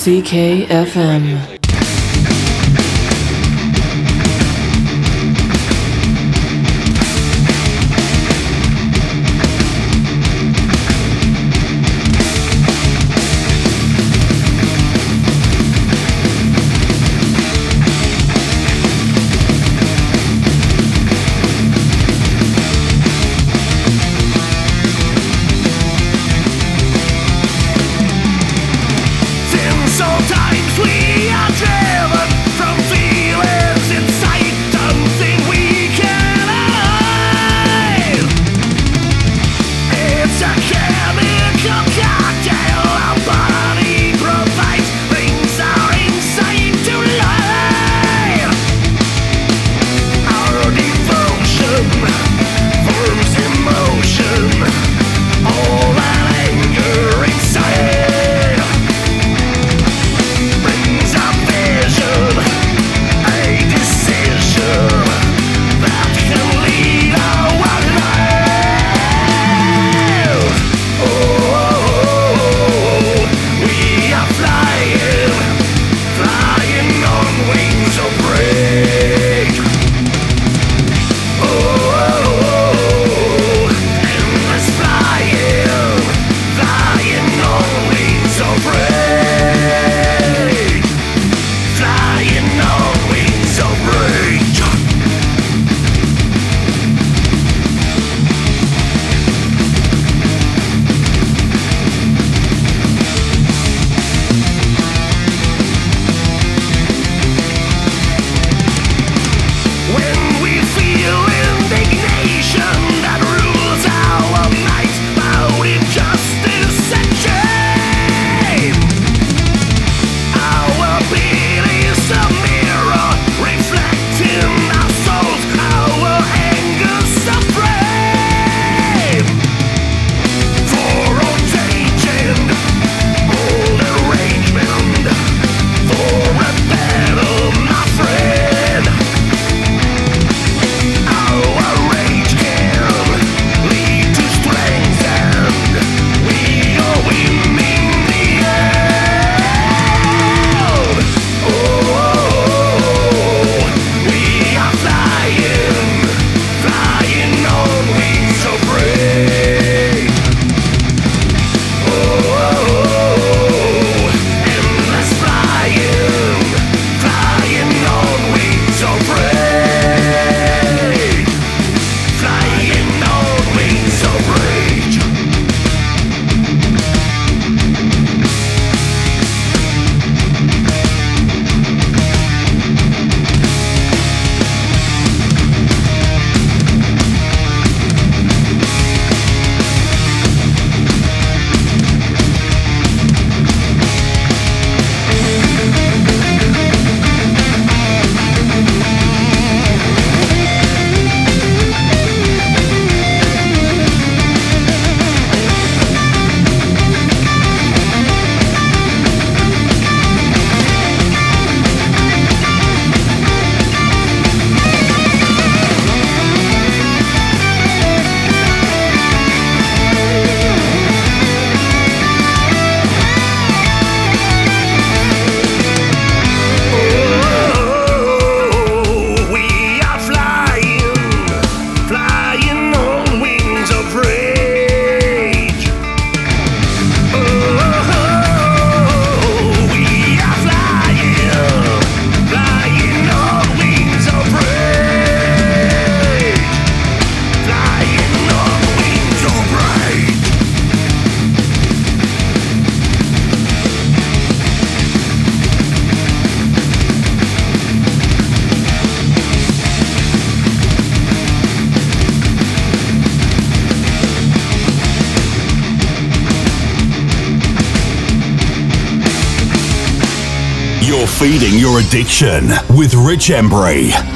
FCK addiction with Rich Embry.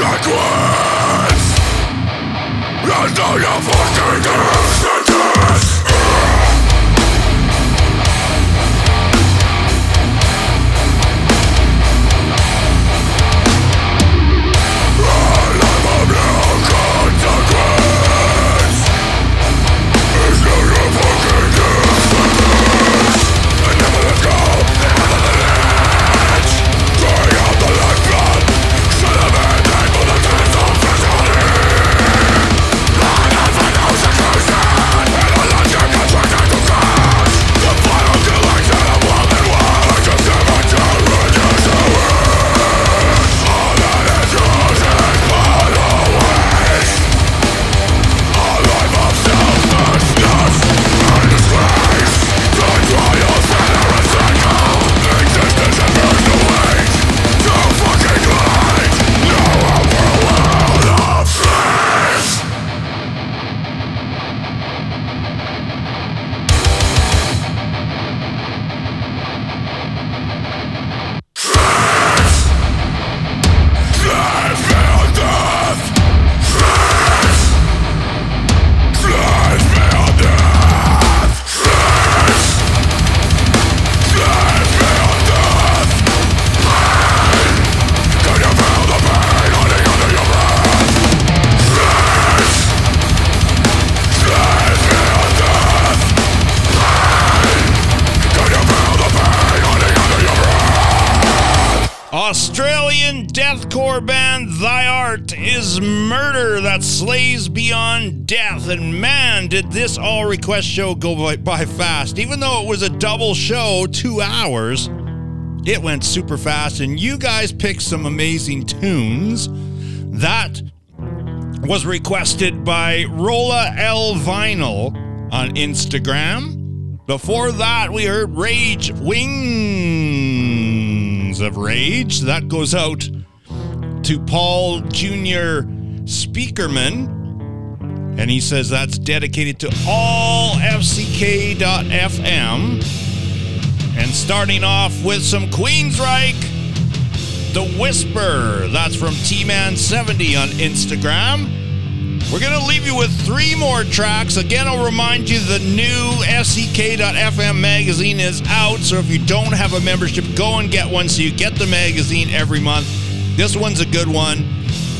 consequence There's no fucking And man, did this all request show go by, by fast. Even though it was a double show, two hours, it went super fast. And you guys picked some amazing tunes. That was requested by Rolla L Vinyl on Instagram. Before that, we heard Rage Wings of Rage. That goes out to Paul Jr. Speakerman. And he says that's dedicated to all FCK.FM. And starting off with some Queensryche, The Whisper. That's from T Man 70 on Instagram. We're going to leave you with three more tracks. Again, I'll remind you the new FCK.FM magazine is out. So if you don't have a membership, go and get one so you get the magazine every month. This one's a good one.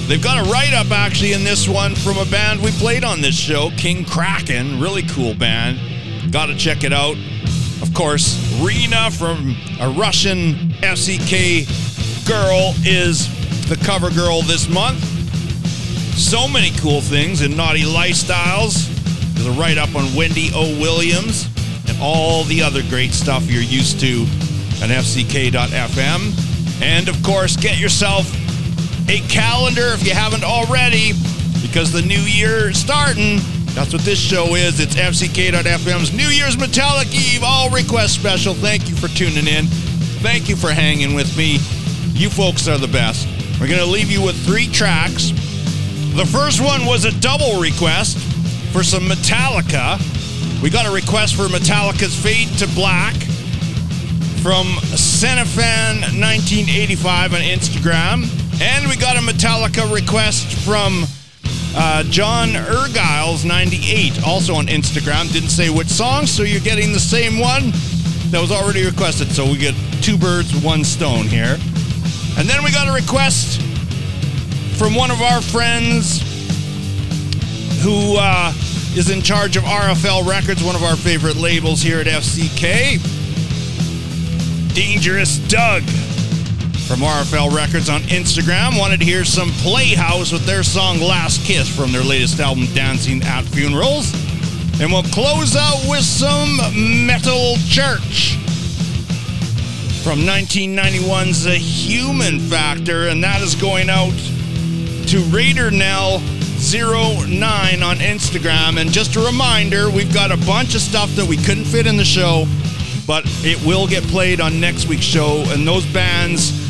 They've got a write up actually in this one from a band we played on this show, King Kraken. Really cool band. Got to check it out. Of course, Rena from a Russian FCK girl is the cover girl this month. So many cool things in Naughty Lifestyles. There's a write up on Wendy O. Williams and all the other great stuff you're used to at FCK.FM. And of course, get yourself a calendar if you haven't already, because the new year is starting. That's what this show is. It's FCK.FM's New Year's Metallic Eve all request special. Thank you for tuning in. Thank you for hanging with me. You folks are the best. We're going to leave you with three tracks. The first one was a double request for some Metallica. We got a request for Metallica's Fade to Black from Cinefan1985 on Instagram. And we got a Metallica request from uh, John Ergiles 98, also on Instagram. Didn't say which song, so you're getting the same one that was already requested. So we get two birds, one stone here. And then we got a request from one of our friends who uh, is in charge of RFL Records, one of our favorite labels here at FCK. Dangerous Doug from RFL Records on Instagram wanted to hear some Playhouse with their song Last Kiss from their latest album, Dancing at Funerals. And we'll close out with some Metal Church from 1991's The Human Factor, and that is going out to Raider Nell 09 on Instagram. And just a reminder, we've got a bunch of stuff that we couldn't fit in the show, but it will get played on next week's show. And those bands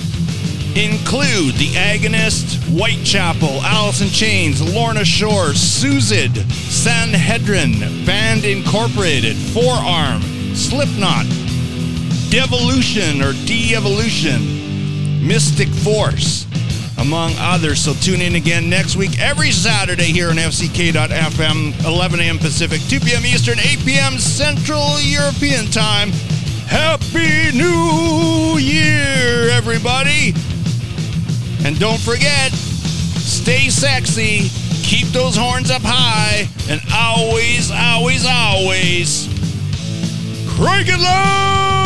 include The Agonist, Whitechapel, Alice in Chains, Lorna Shore, Suzid, Sanhedrin, Band Incorporated, Forearm, Slipknot, Devolution or De-Evolution, Mystic Force, among others. So tune in again next week, every Saturday here on FCK.FM, 11 a.m. Pacific, 2 p.m. Eastern, 8 p.m. Central European Time. Happy New Year, everybody! And don't forget, stay sexy, keep those horns up high, and always, always, always crank it low!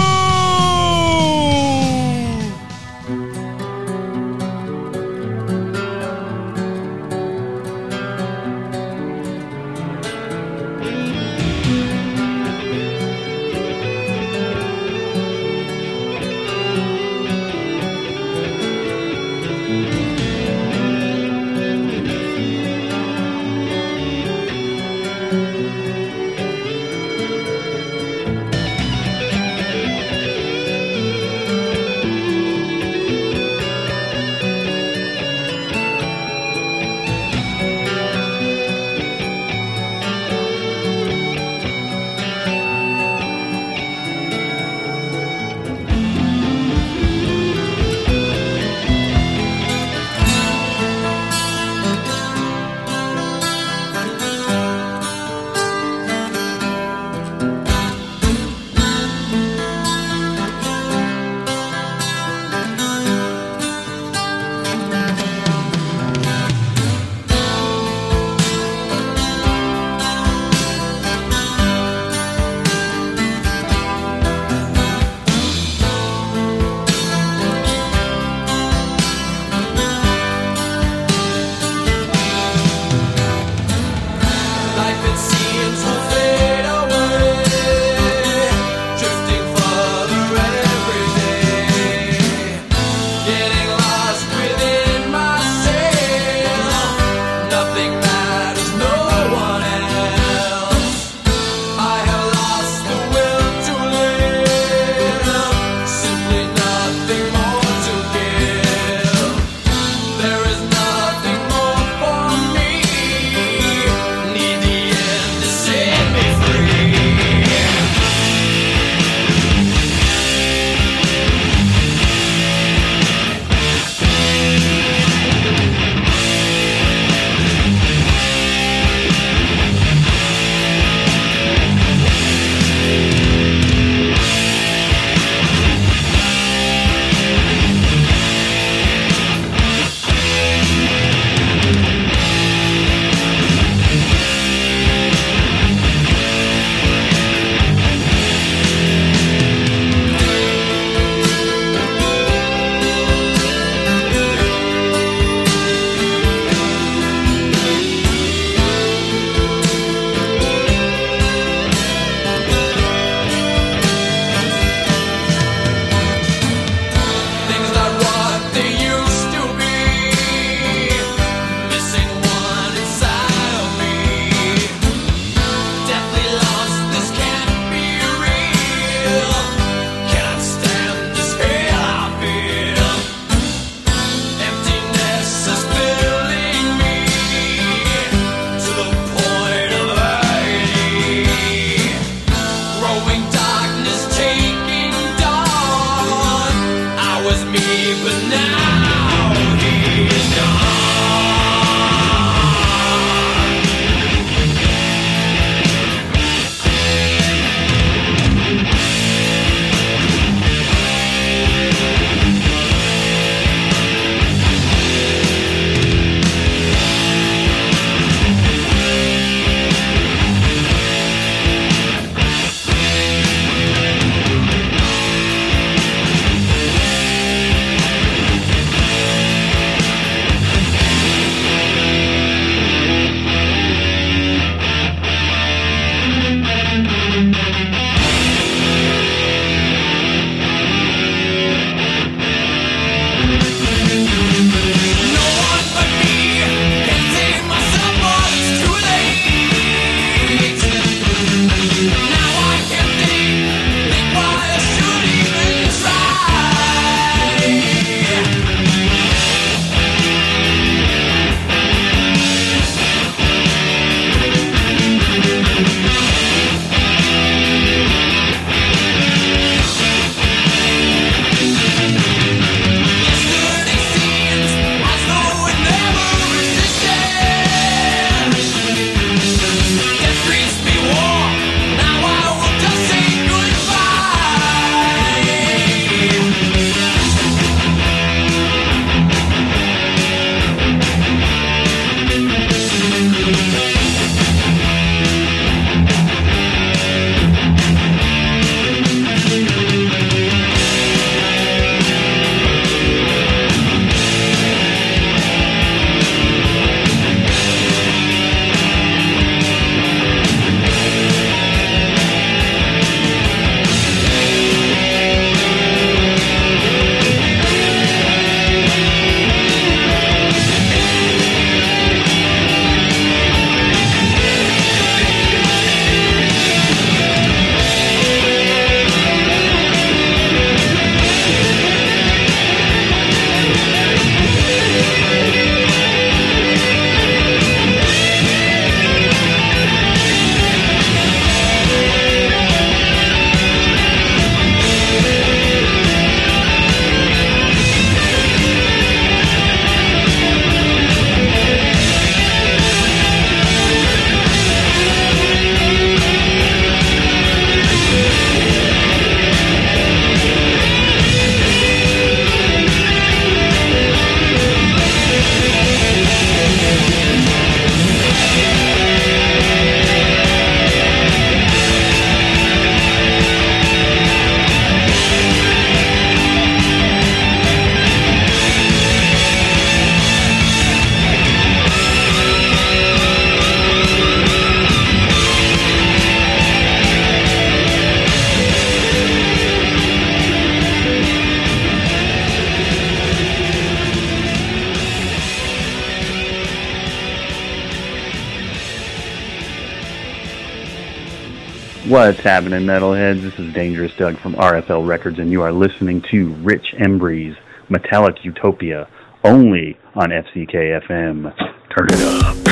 What's happening, metalheads? This is Dangerous Doug from RFL Records, and you are listening to Rich Embry's Metallic Utopia only on FCK.FM. Turn it up.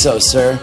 so, sir.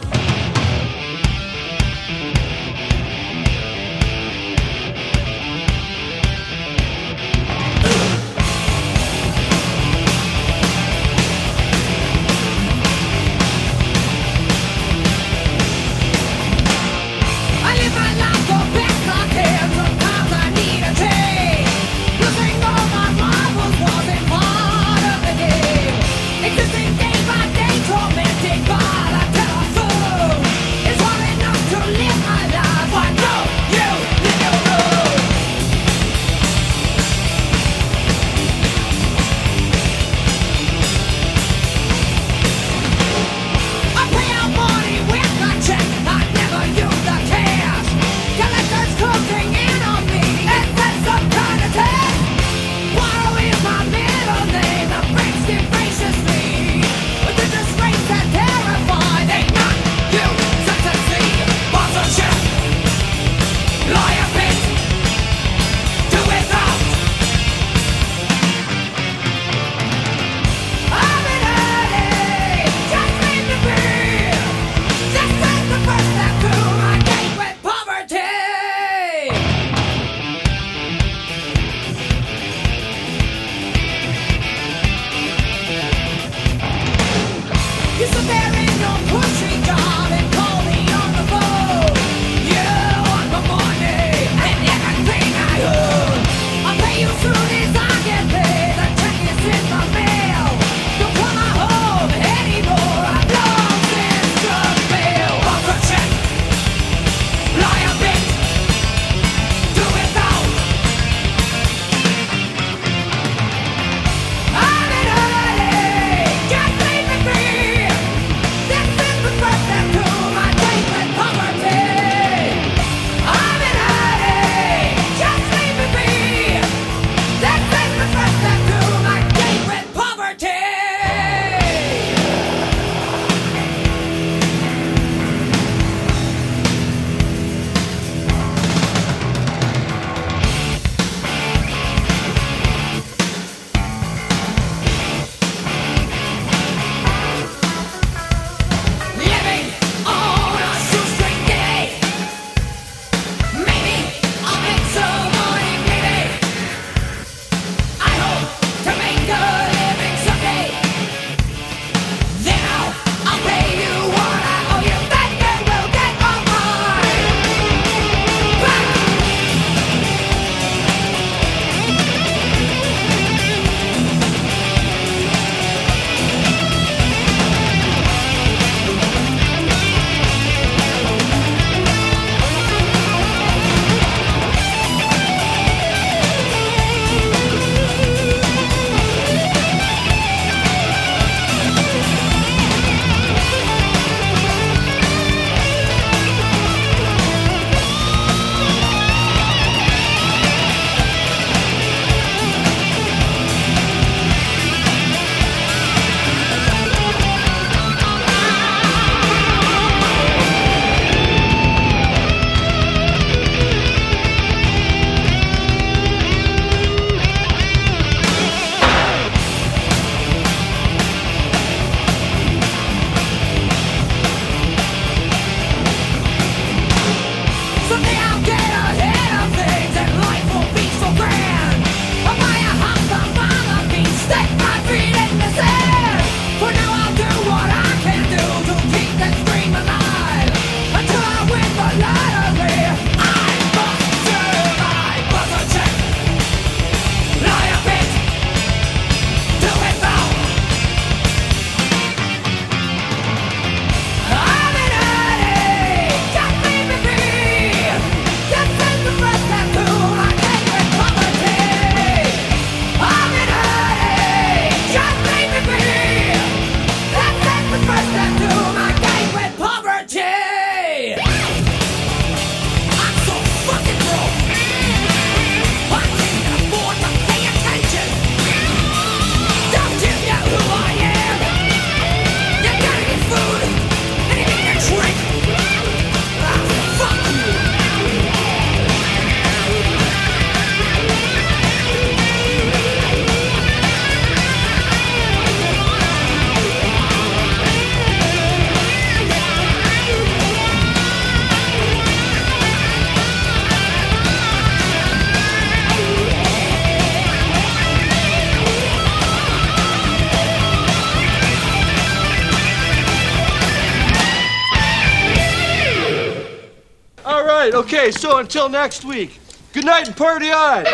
So until next week, good night and party on!